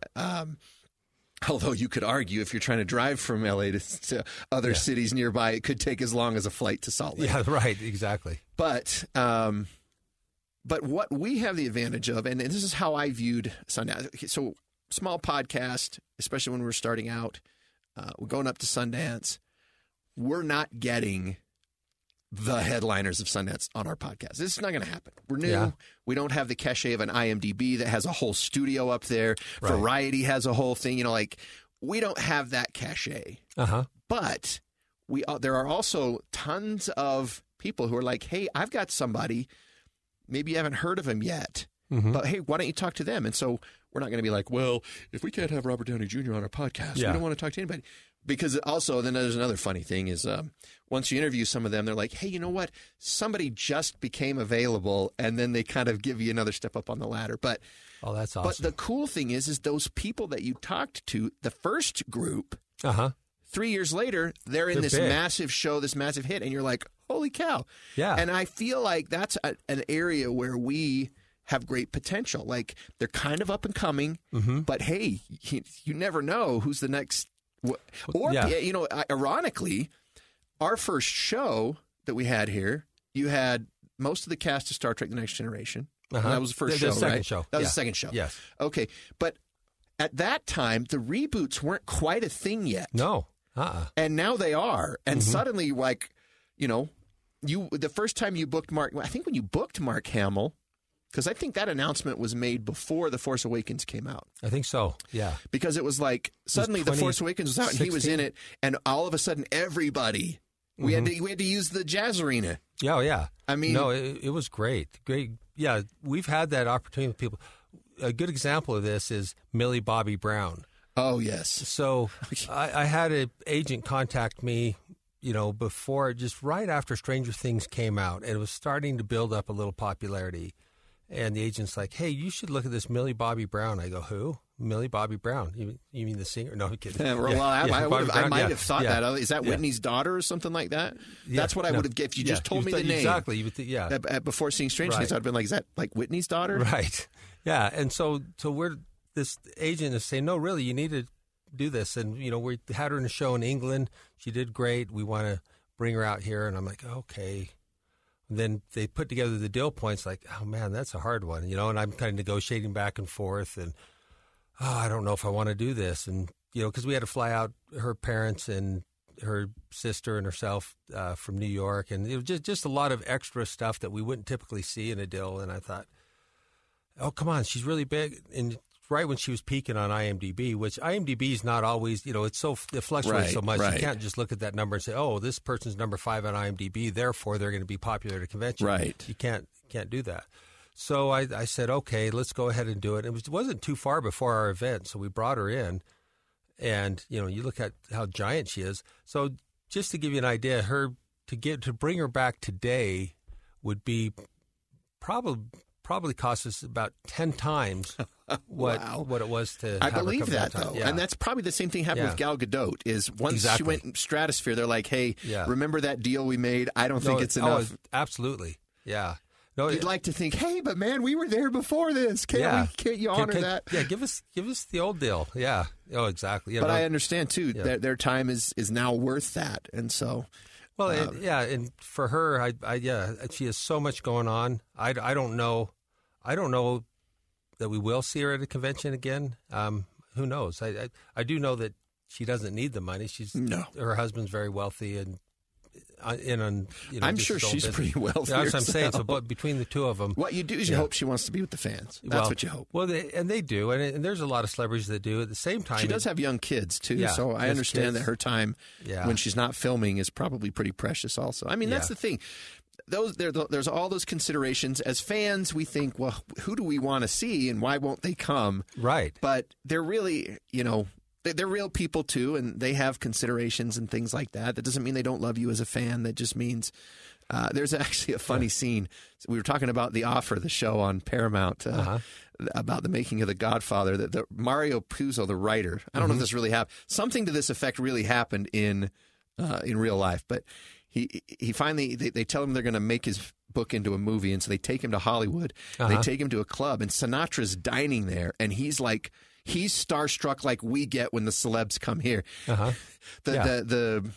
Although you could argue if you're trying to drive from LA to, to other cities nearby, it could take as long as a flight to Salt Lake. Yeah, right, exactly. But um, but what we have the advantage of, and this is how I viewed Sundance. So small podcast, especially when we're starting out, uh, we're going up to Sundance. We're not getting the headliners of Sundance on our podcast. This is not going to happen. We're new. Yeah. We don't have the cachet of an IMDb that has a whole studio up there. Right. Variety has a whole thing. You know, like we don't have that cachet Uh huh. but we uh, there are also tons of people who are like, "Hey, I've got somebody maybe you haven't heard of him yet. Mm-hmm. But hey, why don't you talk to them? And so we're not going to be like, well, if we can't have Robert Downey Jr. on our podcast, Yeah. we don't want to talk to anybody. Because also, then there's another funny thing is um, once you interview some of them, they're like, hey, you know what? Somebody just became available, and then they kind of give you another step up on the ladder. But Oh, that's awesome. but the cool thing is, is those people that you talked to, the first group, uh huh. three years later, they're in They're this big. massive show, this massive hit, and you're like, holy cow. Yeah. And I feel like that's a, an area where we have great potential. Like they're kind of up and coming, Mm-hmm. but hey, you, you never know who's the next. Or, Yeah. you know, ironically, our first show that we had here, you had most of the cast of Star Trek The Next Generation. Uh-huh. That was the first The- show, the second right? show. That was Yeah. the second show. Yes. Okay. But at that time, the reboots weren't quite a thing yet No. Uh. uh and now they are and Mm-hmm. suddenly like you know you the first time you booked mark i think when you booked mark hamill because i think that announcement was made before the force awakens came out I think so. Yeah. because it was like suddenly the force awakens was out and he was in it and all of a sudden everybody we had Mm-hmm. to we had to use the jazz arena Yeah. Oh, yeah. I mean- no, it, it was great. Great. Yeah. We've had that opportunity with people. A good example of this is Millie Bobby Brown. oh yes So I, I had an agent contact me, you know, before just right after Stranger Things came out, and it was starting to build up a little popularity. And the agent's like, "Hey, you should look at this Millie Bobby Brown." I go, "Who? Millie Bobby Brown? You, you mean the singer?" No, I'm kidding. Yeah, well, Yeah, I, yeah, I, would've- I might have thought that. Is that. Whitney's daughter or something like that? That's what I no. would have. If you just told me thought- the name exactly. You would think, yeah, uh, before seeing Stranger Right. Things, I'd have been like, "Is that like Whitney's daughter?" Right. Yeah. And so, so we're this agent is saying, no, really, you need to do this. And you know, we had her in a show in England. She did great. We want to bring her out here. And I'm like, okay. Then they put together the deal points. Like, oh man, that's a hard one, you know. And I'm kind of negotiating back and forth, and oh, I don't know if I want to do this. And you know, because we had to fly out her parents and her sister and herself uh, from New York, and it was just just a lot of extra stuff that we wouldn't typically see in a deal. And I thought oh come on she's really big and right when she was peaking on imdb which imdb is not always you know it's so it fluctuates Right, so much right. you can't just look at that number and say oh this person's number five on imdb therefore they're going to be popular at a convention. Right. you can't can't do that. So I, I said okay let's go ahead and do it. It was, wasn't too far before our event so we brought her in. And you know you look at how giant she is. So just to give you an idea her to get to bring her back today would be probably probably cost us about 10 times what Wow. what it was to I have her believe that that though, Yeah. and that's probably the same thing happened Yeah. with Gal Gadot. Is once she went Stratosphere, they're like, "Hey, Yeah. remember that deal we made? I don't think No, it's oh, enough." absolutely yeah no You'd like to think, "Hey, but man, we were there before this. Can't yeah we? Can't you Can- honor can- that?" yeah give us give us the old deal yeah oh exactly But no, I understand too that their time is is now worth that, and so Well, Um, yeah, and for her, I, I, yeah, she has so much going on. I, I don't know, I don't know that we will see her at a convention again. Um, who knows? I, I, I do know that she doesn't need the money. She's No. her husband's very wealthy and uh, in on. You know, I'm sure she's business. pretty wealthy Yeah, that's what I'm saying. So, but between the two of them, what you do is you Yeah. hope she wants to be with the fans. That's well, what you hope. Well, they, and they do, and, and there's a lot of celebrities that do. At the same time, She does it- have young kids too, Yeah, so I understand kids. that her time when she's not filming is probably pretty precious. Also, I mean that's the thing. Those there, there's all those considerations. As fans, we think, well, who do we want to see, and why won't they come? right. But they're really, you know, they- they're real people too, and they have considerations and things like that. That doesn't mean they don't love you as a fan. That just means uh, there's actually a funny scene. We were talking about the offer, the show on Paramount. Uh, Uh-huh. About the making of The Godfather, that the Mario Puzo, the writer, I don't know if this really happened. Something to this effect really happened in uh, in real life, but he he finally they, they tell him they're going to make his book into a movie, and so they take him to Hollywood. They Uh-huh. take him to a club, and Sinatra's dining there, and he's like he's starstruck like we get when the celebs come here. Uh-huh. The Yeah. the the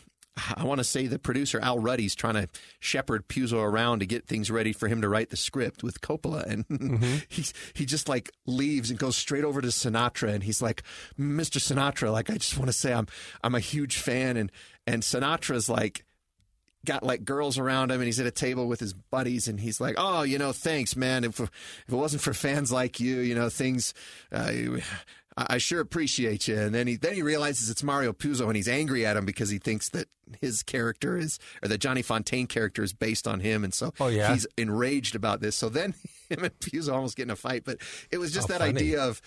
I want to say the producer Al Ruddy's trying to shepherd Puzo around to get things ready for him to write the script with Coppola, and Mm-hmm. he's he just like leaves and goes straight over to Sinatra, and he's like, "Mr. Sinatra, like I just want to say I'm I'm a huge fan," and and Sinatra's like got like girls around him and he's at a table with his buddies and he's like oh you know thanks man if, if it wasn't for fans like you you know things uh, I sure appreciate you. And then he then he realizes it's Mario Puzo and he's angry at him because he thinks that his character is or that Johnny Fontane character is based on him, and so Oh, yeah? he's enraged about this. So then him and Puzo almost get in a fight. But it was just Oh, that funny. idea of.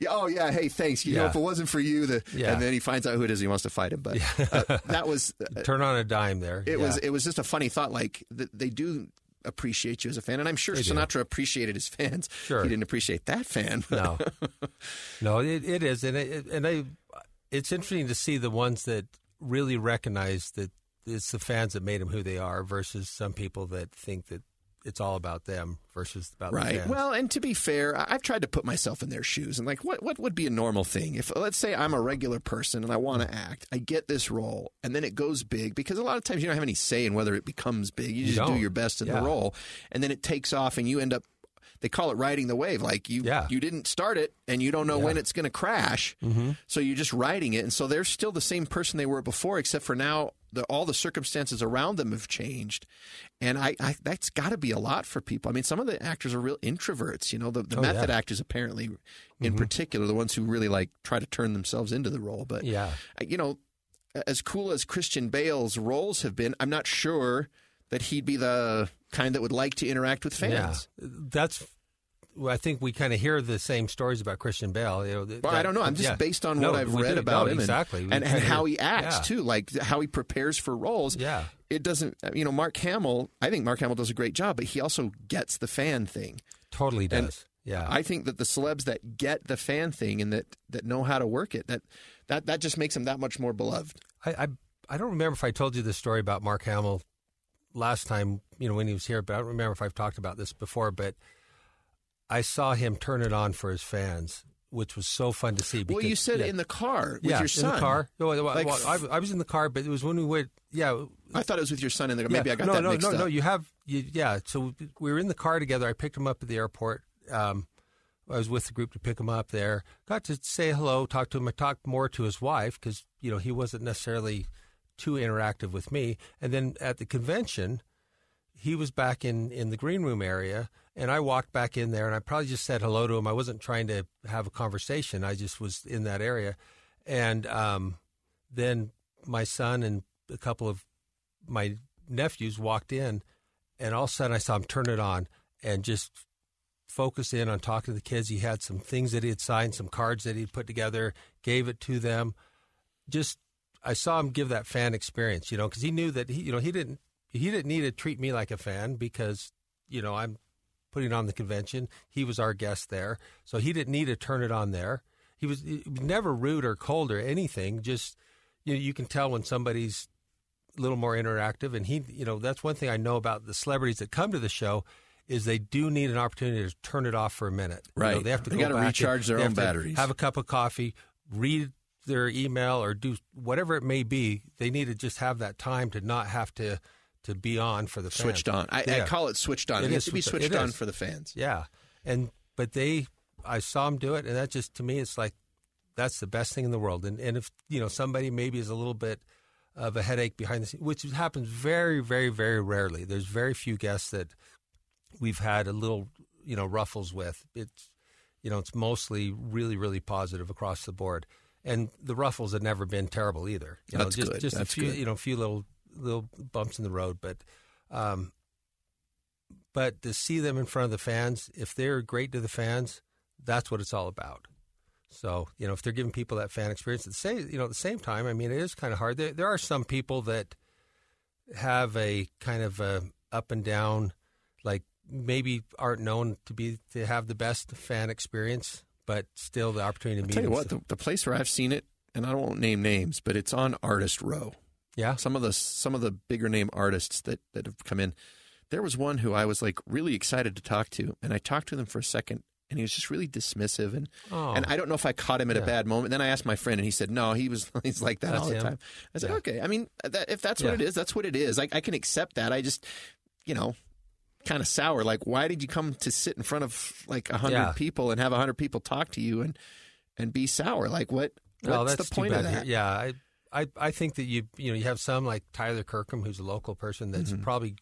Yeah, Oh yeah, hey, thanks. You know, if it wasn't for you, the Yeah. and then he finds out who it is. He wants to fight him, but uh, that was Turn on a dime there. it Yeah. was it was just a funny thought. Like th- they do appreciate you as a fan, and I'm sure They do. Sinatra appreciated his fans. Sure. he didn't appreciate that fan. no, no, it, it is, and it, and I, it's interesting to see the ones that really recognize that it's the fans that made him who they are, versus some people that think that it's all about them versus about the Right. fans. Well, and to be fair, I've tried to put myself in their shoes and like, what what would be a normal thing if let's say I'm a regular person and I want to act, I get this role, and then it goes big because a lot of times you don't have any say in whether it becomes big. You just do don't. your best in Yeah. the role, and then it takes off, and you end up. They call it riding the wave. Like you, Yeah. you didn't start it, and you don't know Yeah. when it's going to crash. Mm-hmm. So you're just riding it, and so they're still the same person they were before, except for now the, all the circumstances around them have changed, and I, I that's got to be a lot for people. I mean, some of the actors are real introverts. You know, the, the Oh, method yeah. actors apparently, in mm-hmm. particular, the ones who really like try to turn themselves into the role. But yeah, you know, as cool as Christian Bale's roles have been, I'm not sure that he'd be the kind that would like to interact with fans. yeah, that's. I think we kind of hear the same stories about Christian Bale. You know, that- Well, I don't know. I'm just yeah. based on No, what I've read do. about No, him, exactly, We and, and, how he acts yeah. too, like how he prepares for roles. Yeah, It doesn't, uh, you know, Mark Hamill. I think Mark Hamill does a great job, but he also gets the fan thing. totally does. And yeah, I think that the celebs that get the fan thing and that that know how to work it that that that just makes them that much more beloved. I, I I don't remember if I told you the story about Mark Hamill last time, you know, when he was here, but I don't remember if I've talked about this before. But I saw him turn it on for his fans, which was so fun to see. well, you said yeah, in the car with yeah, your son. in the car. No, well, Like- well, I, I was in the car, but it was when we went. Yeah, I thought it was with your son in the car. Maybe yeah, I got no, that no, mixed no, up. no. You have, you, yeah. So we were in the car together. I picked him up at the airport. Um, I was with the group to pick him up there. Got to say hello, talk to him. I talked more to his wife because you know he wasn't necessarily too interactive with me. And then at the convention, he was back in in the green room area, and I walked back in there, and I probably just said hello to him. I wasn't trying to have a conversation. I just was in that area, and um, then my son and a couple of my nephews walked in, and all of a sudden I saw him turn it on and just focus in on talking to the kids. He had some things that he had signed, some cards that he'd put together, gave it to them. Just I saw him give that fan experience, you know, because he knew that he, you know, he didn't he didn't need to treat me like a fan because you know I'm putting on the convention. He was our guest there, so he didn't need to turn it on there. He was, he was never rude or cold or anything. Just you know, you can tell when somebody's a little more interactive. And he, you know, that's one thing I know about the celebrities that come to the show is they do need an opportunity to turn it off for a minute. You know, Right. they have to They go back and recharge their own batteries. Have a cup of coffee, read their email, or do whatever it may be. They need to just have that time to not have to to be on for the fans. switched on. I, I call it switched on. It, It needs to be switched- on is. for the fans. Yeah, and but they, I saw them do it, and that just to me, it's like that's the best thing in the world. And and if you know somebody maybe is a little bit of a headache behind the scenes, which happens very, very, very rarely. There's very few guests that we've had a little you know ruffles with. It's you know it's mostly really, really positive across the board. And the ruffles have never been terrible either. You That's know, just, good. Just That's a few, good. you know, a few little little bumps in the road, but um, but to see them in front of the fans, if they're great to the fans, that's what it's all about. So you know, if they're giving people that fan experience, at the same you know at the same time, I mean, it is kind of hard. There, there are some people that have a kind of a up and down, like maybe aren't known to be to have the best fan experience, but still the opportunity to I'll meet. tell you them. what, the, the place where I've seen it, and I won't name names, but it's on Artist Row. Yeah, Some of the some of the bigger name artists that that have come in. There was one who I was like really excited to talk to, and I talked to them for a second, and he was just really dismissive, and Oh. and I don't know if I caught him at a bad moment. Then I asked my friend, and he said no, he was he's like that That's all the him. time. I said Yeah. okay, I mean uh, that, if that's what it is, that's what it is. I, I can accept that. I just you know kind of sour. Like why did you come to sit in front of like a hundred Yeah. people and have a hundred people talk to you and and be sour? Like what? Well, what's that's the point of that? Yeah, I, I, I think that you, you know, you have some like Tyler Kirkham, who's a local person that's Mm-hmm. probably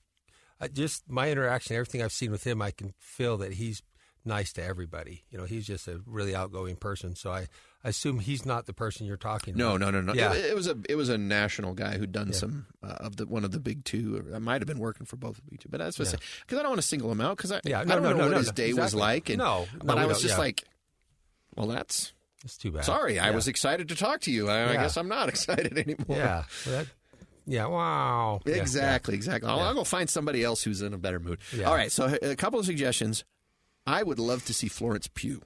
I just my interaction, everything I've seen with him, I can feel that he's nice to everybody. You know, he's just a really outgoing person. So I, I assume he's not the person you're talking No, about. no, no, no. Yeah. It, it was a it was a national guy who'd done some uh, of the one of the big two. I might have been working for both of the big two, but that's what Yeah. because I don't want to single him out because I, Yeah, I don't no, know no, what no, his no, day was like. And, No, no, but I was just yeah. like, well, that's It's too bad. sorry. I was excited to talk to you. I, I guess I'm not excited anymore. Yeah. That, yeah. Wow. Yeah, yeah. Exactly, exactly. I'll, Yeah. I'll go find somebody else who's in a better mood. Yeah. All right, so a couple of suggestions. I would love to see Florence Pugh.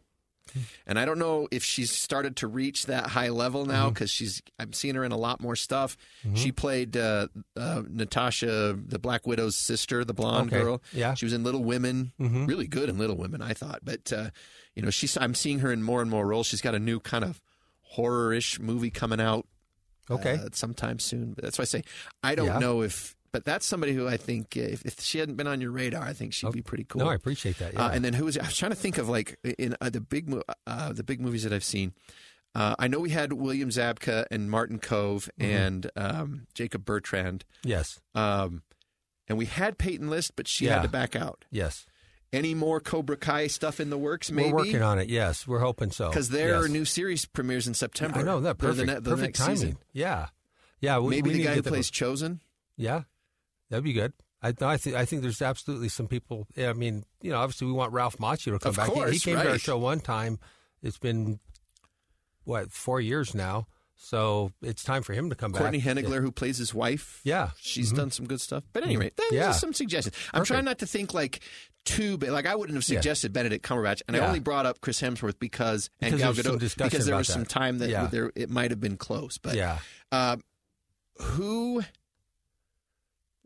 And I don't know if she's started to reach that high level now Mm-hmm. because she's. I'm seeing her in a lot more stuff. She played uh, uh, Natasha, the Black Widow's sister, the blonde Okay. girl. Yeah. she was in Little Women. Mhm. Really good in Little Women, I thought. But uh, you know, she's. I'm seeing her in more and more roles. She's got a new kind of horror-ish movie coming out Okay. uh, sometime soon. But that's why I say I don't Yeah. know if, but that's somebody who I think uh, if, if she hadn't been on your radar, I think she'd be pretty cool. No, I appreciate that. Yeah. uh, and then who was I was trying to think of like in uh, the big uh, the big movies that I've seen. Uh, I know we had William Zabka and Martin Kove Mm-hmm. and um, Jacob Bertrand, yes. um, and we had Peyton List, but she Yeah. had to back out. Yes. Any more Cobra Kai stuff in the works? Maybe We're working on it. Yes. We're hoping so. because their Yes. new series premieres in September. I know that perfect. The, ne- the perfect next timing. season. Yeah. Yeah. We, Maybe we the guy who plays Chozen. Yeah, that'd be good. I, I think I think there's absolutely some people. yeah, I mean, you know, obviously we want Ralph Macchio to come Of back. He- he, course, came to our show one time. It's been what four years now, so it's time for him to come back. Courtney back. Henggeler, who plays his wife. Yeah. She's Mhm. done some good stuff. But anyway, there's Yeah. some suggestions. I'm trying not to think like too big. Like I wouldn't have Yeah. suggested Benedict Cumberbatch, and I only brought up Chris Hemsworth because and Because Gal there was some Gadot because there was some time that Yeah. there it might have been close. But yeah, uh, who?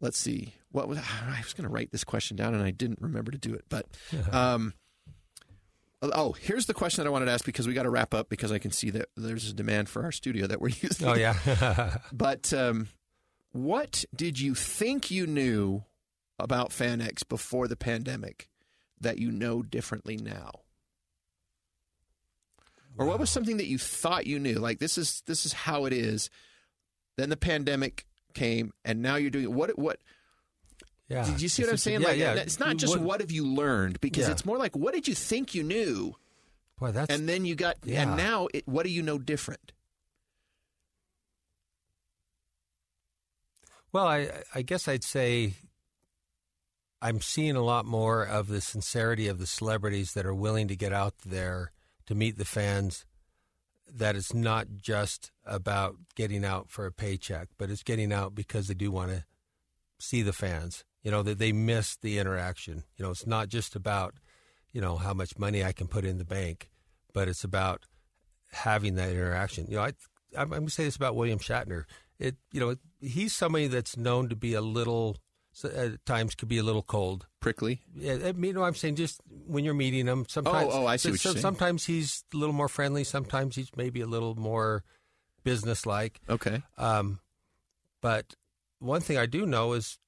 Let's see. What was I was going to write this question down and I didn't remember to do it. But um, oh, here's the question that I wanted to ask because we got to wrap up because I can see that there's a demand for our studio that we're using. oh yeah, But um, what did you think you knew about FanX before the pandemic that you know differently now? Or what was something that you thought you knew? Like this is this is how it is. Then the pandemic came, and now you're doing what? What yeah. did you see what I'm saying? Yeah, like yeah. it's not just wouldn't- what have you learned because Yeah. it's more like what did you think you knew, Boy, that's and then you got, Yeah. and now it, what do you know different? Well, I I guess I'd say I'm seeing a lot more of the sincerity of the celebrities that are willing to get out there to meet the fans. That it's not just about getting out for a paycheck, but it's getting out because they do want to see the fans. You know that they miss the interaction. You know, it's not just about you know how much money I can put in the bank, but it's about having that interaction. You know, I I'm going to say this about William Shatner. It you know he's somebody that's known to be a little so at times could be a little cold. Prickly. Yeah, I mean, no, I'm saying just when you're meeting him, sometimes. oh, I see what you're saying. Sometimes he's a little more friendly. Sometimes he's maybe a little more businesslike. Okay. Um, but one thing I do know is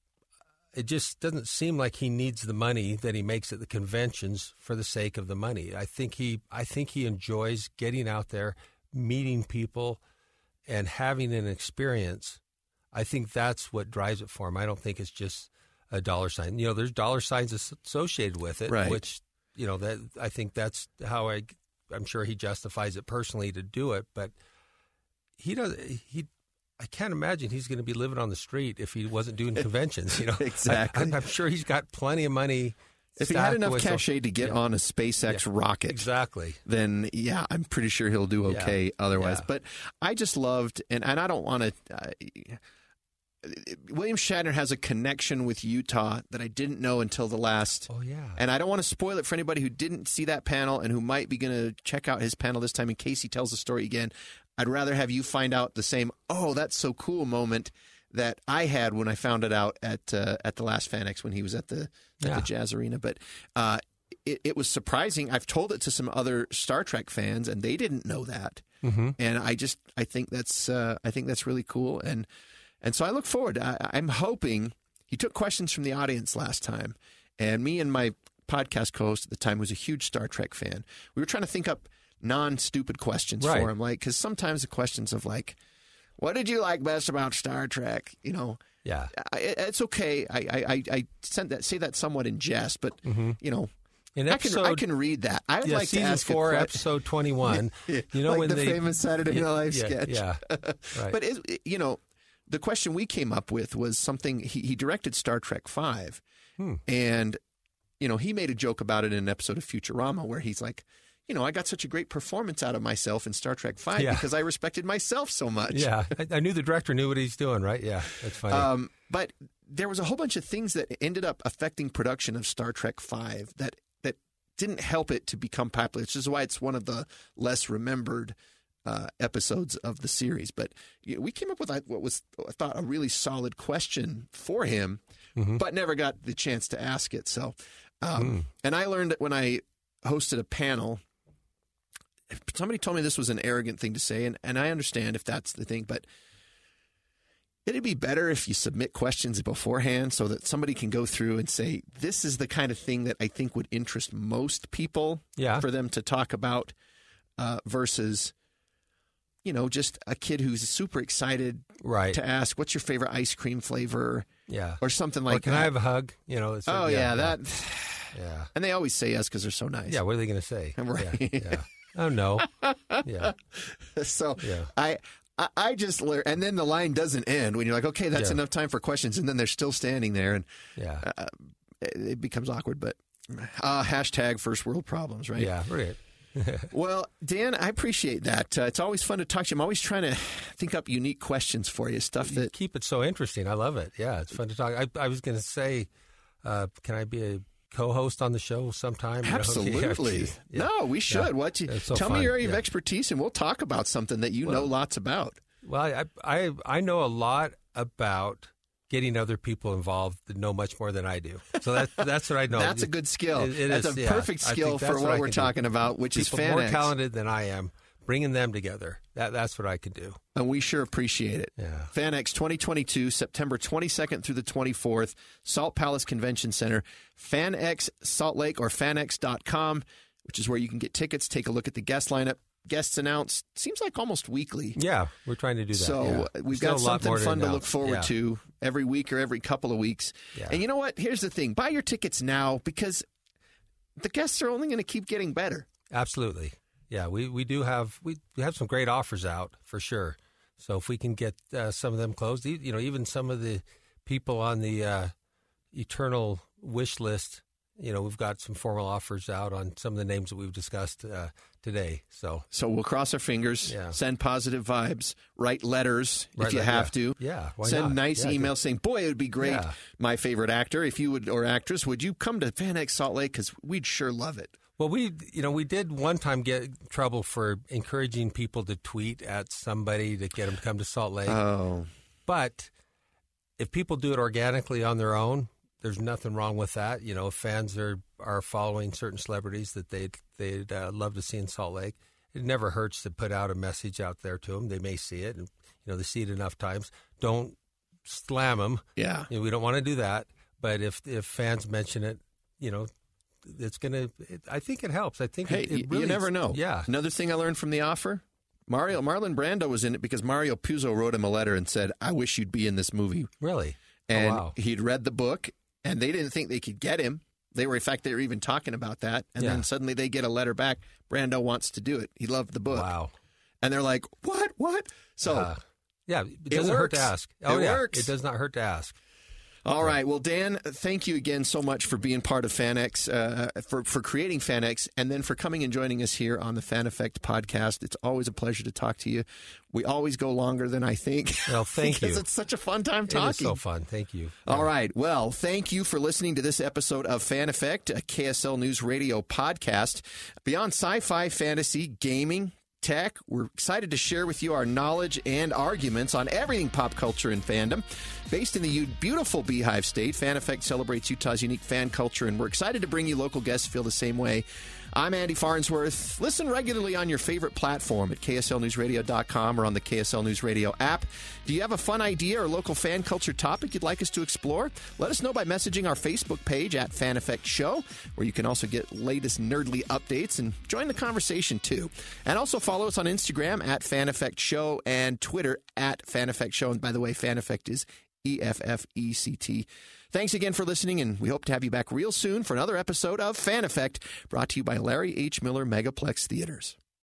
it just doesn't seem like he needs the money that he makes at the conventions for the sake of the money. I think he I think he enjoys getting out there, meeting people and having an experience. I think that's what drives it for him. I don't think it's just a dollar sign. You know, there's dollar signs associated with it, Right. which you know that I think that's how I I'm sure he justifies it personally to do it, but he does he I can't imagine he's going to be living on the street if he wasn't doing conventions. You know, Exactly. I, am sure he's got plenty of money. If he had enough cachet to get Yeah. on a SpaceX rocket, exactly. then yeah, I'm pretty sure he'll do Yeah. okay otherwise. Yeah. But I just loved, and, and I don't want to. Uh, William Shatner has a connection with Utah that I didn't know until the last. Oh yeah. And I don't want to spoil it for anybody who didn't see that panel and who might be going to check out his panel this time in case he tells the story again. I'd rather have you find out the same, oh, that's so cool moment that I had when I found it out at uh, at the last FanX when he was at the at Yeah. the Jazz Arena. But uh, it, it was surprising. I've told it to some other Star Trek fans, and they didn't know that. Mm-hmm. And I just I think that's uh, I think that's really cool. And and so I look forward. I, I'm hoping he took questions from the audience last time, and me and my podcast co-host at the time was a huge Star Trek fan. We were trying to think up non-stupid questions Right. for him, like because sometimes the questions of like, "What did you like best about Star Trek?" You know, Yeah. I, it's okay. I, I, I- sent that say that somewhat in jest, but Mm-hmm. you know, In I can I can read that. I would yeah, like to ask four, episode twenty-one. You know like when the they famous Saturday Night Live yeah, sketch. Yeah, right. But is, you know, the question we came up with was something he, he directed Star Trek Five, Hmm. and you know he made a joke about it in an episode of Futurama where he's like, you know, I got such a great performance out of myself in Star Trek Five Yeah. because I respected myself so much. yeah, I, I knew the director knew what he's doing. Right? Yeah, that's funny. Um, but there was a whole bunch of things that ended up affecting production of Star Trek Five that that didn't help it to become popular. Which is why it's one of the less remembered uh, episodes of the series. But we came up with what was I thought a really solid question for him, but never got the chance to ask it. So, um, and I learned that when I hosted a panel. Somebody told me this was an arrogant thing to say, and, and I understand if that's the thing, but It'd be better if you submit questions beforehand so that somebody can go through and say, this is the kind of thing that I think would interest most people Yeah. for them to talk about uh, versus, you know, just a kid who's super excited right. to ask, what's your favorite ice cream flavor yeah. or something Or like can that. I have a hug? You know. Oh, yeah, that. Yeah. And they always say yes because they're so nice. Yeah. What are they going to say? Right. Yeah. yeah. Oh no. Yeah. so Yeah. I, I just learned, and then the line doesn't end when you're like, okay, that's Yeah. enough time for questions, and then they're still standing there, and Yeah. it it becomes awkward. But uh, hashtag first world problems, right? Yeah. Right. Well, Dan, I appreciate that. Uh, it's always fun to talk to you. I'm always trying to think up unique questions for you, stuff You that. keep it so interesting. I love it. Yeah, it's fun to talk. I, I was going to say, uh, can I be a co-host on the show sometime? You know? Absolutely. Yeah. No, we should. Yeah. What? You, so tell me your area of expertise, and we'll talk about something that you know lots about. Well, I, I I know a lot about getting other people involved that know much more than I do. So that that's what I know. That's a good skill. It- it That's is, a yeah. perfect skill for what I we're can do. talking about, which is People more FanX. talented than I am, bringing them together. That that's what I can do. and we sure appreciate it. Yeah. FanX 2022, September 22nd through the 24th, Salt Palace Convention Center, FanX Salt Lake or fanx.com, which is where you can get tickets, take a look at the guest lineup. Guests announced, seems like almost weekly. Yeah, we're trying to do that. So yeah. uh, we've got something fun to look forward Yeah. to every week or every couple of weeks. Yeah. And you know what? Here's the thing buy your tickets now because the guests are only going to keep getting better. Absolutely. Yeah, we, we do have we, we have some great offers out for sure. So if we can get uh, some of them closed, you know, even some of the people on the uh, eternal wish list, you know, we've got some formal offers out on some of the names that we've discussed uh, today. So So we'll cross our fingers, Yeah. send positive vibes, write letters if you yeah. have to. Yeah, send not? nice Yeah, emails saying, "Boy, it would be great, Yeah. my favorite actor, if you would or actress, would you come to FanX Salt Lake because we'd sure love it." Well, we, you know, we did one time get trouble for encouraging people to tweet at somebody to get them to come to Salt Lake. Oh, But if people do it organically on their own, there's nothing wrong with that. You know, fans are are following certain celebrities that they'd they'd uh, love to see in Salt Lake, it never hurts to put out a message out there to them. They may see it, and you know they see it enough times. Don't slam them. yeah. You know, we don't want to do that. But if if fans mention it, you know, it's gonna. It, I think it helps. I think Hey, it, it really, you never know. Yeah, Another thing I learned from the offer. Mario Marlon Brando was in it because Mario Puzo wrote him a letter and said, "I wish you'd be in this movie." really. And oh, wow. he'd read the book, and they didn't think they could get him. They were, in fact, they were even talking about that. And Yeah. then suddenly they get a letter back. Brando wants to do it. He loved the book. Wow. And they're like, "What? What?" So, Uh, yeah, it doesn't hurt to ask. Oh It yeah, works. it does not hurt to ask. All right. Well, Dan, thank you again so much for being part of FanX, uh, for for creating FanX, and then for coming and joining us here on the Fan Effect podcast. It's always a pleasure to talk to you. We always go longer than I think. Well, thank because you. it's such a fun time It talking. is so fun. Thank you. All right. Well, thank you for listening to this episode of Fan Effect, a KSL News Radio podcast. Beyond sci fi, fantasy, gaming, tech, we're excited to share with you our knowledge and arguments on everything pop culture and fandom. Based in the beautiful Beehive State, Fan Effect celebrates Utah's unique fan culture, and we're excited to bring you local guests feel the same way. I'm Andy Farnsworth. Listen regularly on your favorite platform at kslnewsradio.com or on the KSL News Radio app. Do you have a fun idea or local fan culture topic you'd like us to explore? Let us know by messaging our Facebook page at Fan Effect Show, where you can also get latest nerdly updates and join the conversation too. And also follow us on Instagram at Fan Effect Show and Twitter at Fan Effect Show. And by the way, Fan Effect is E F F E C T. Thanks again for listening, and we hope to have you back real soon for another episode of Fan Effect, brought to you by Larry H. Miller Megaplex Theaters.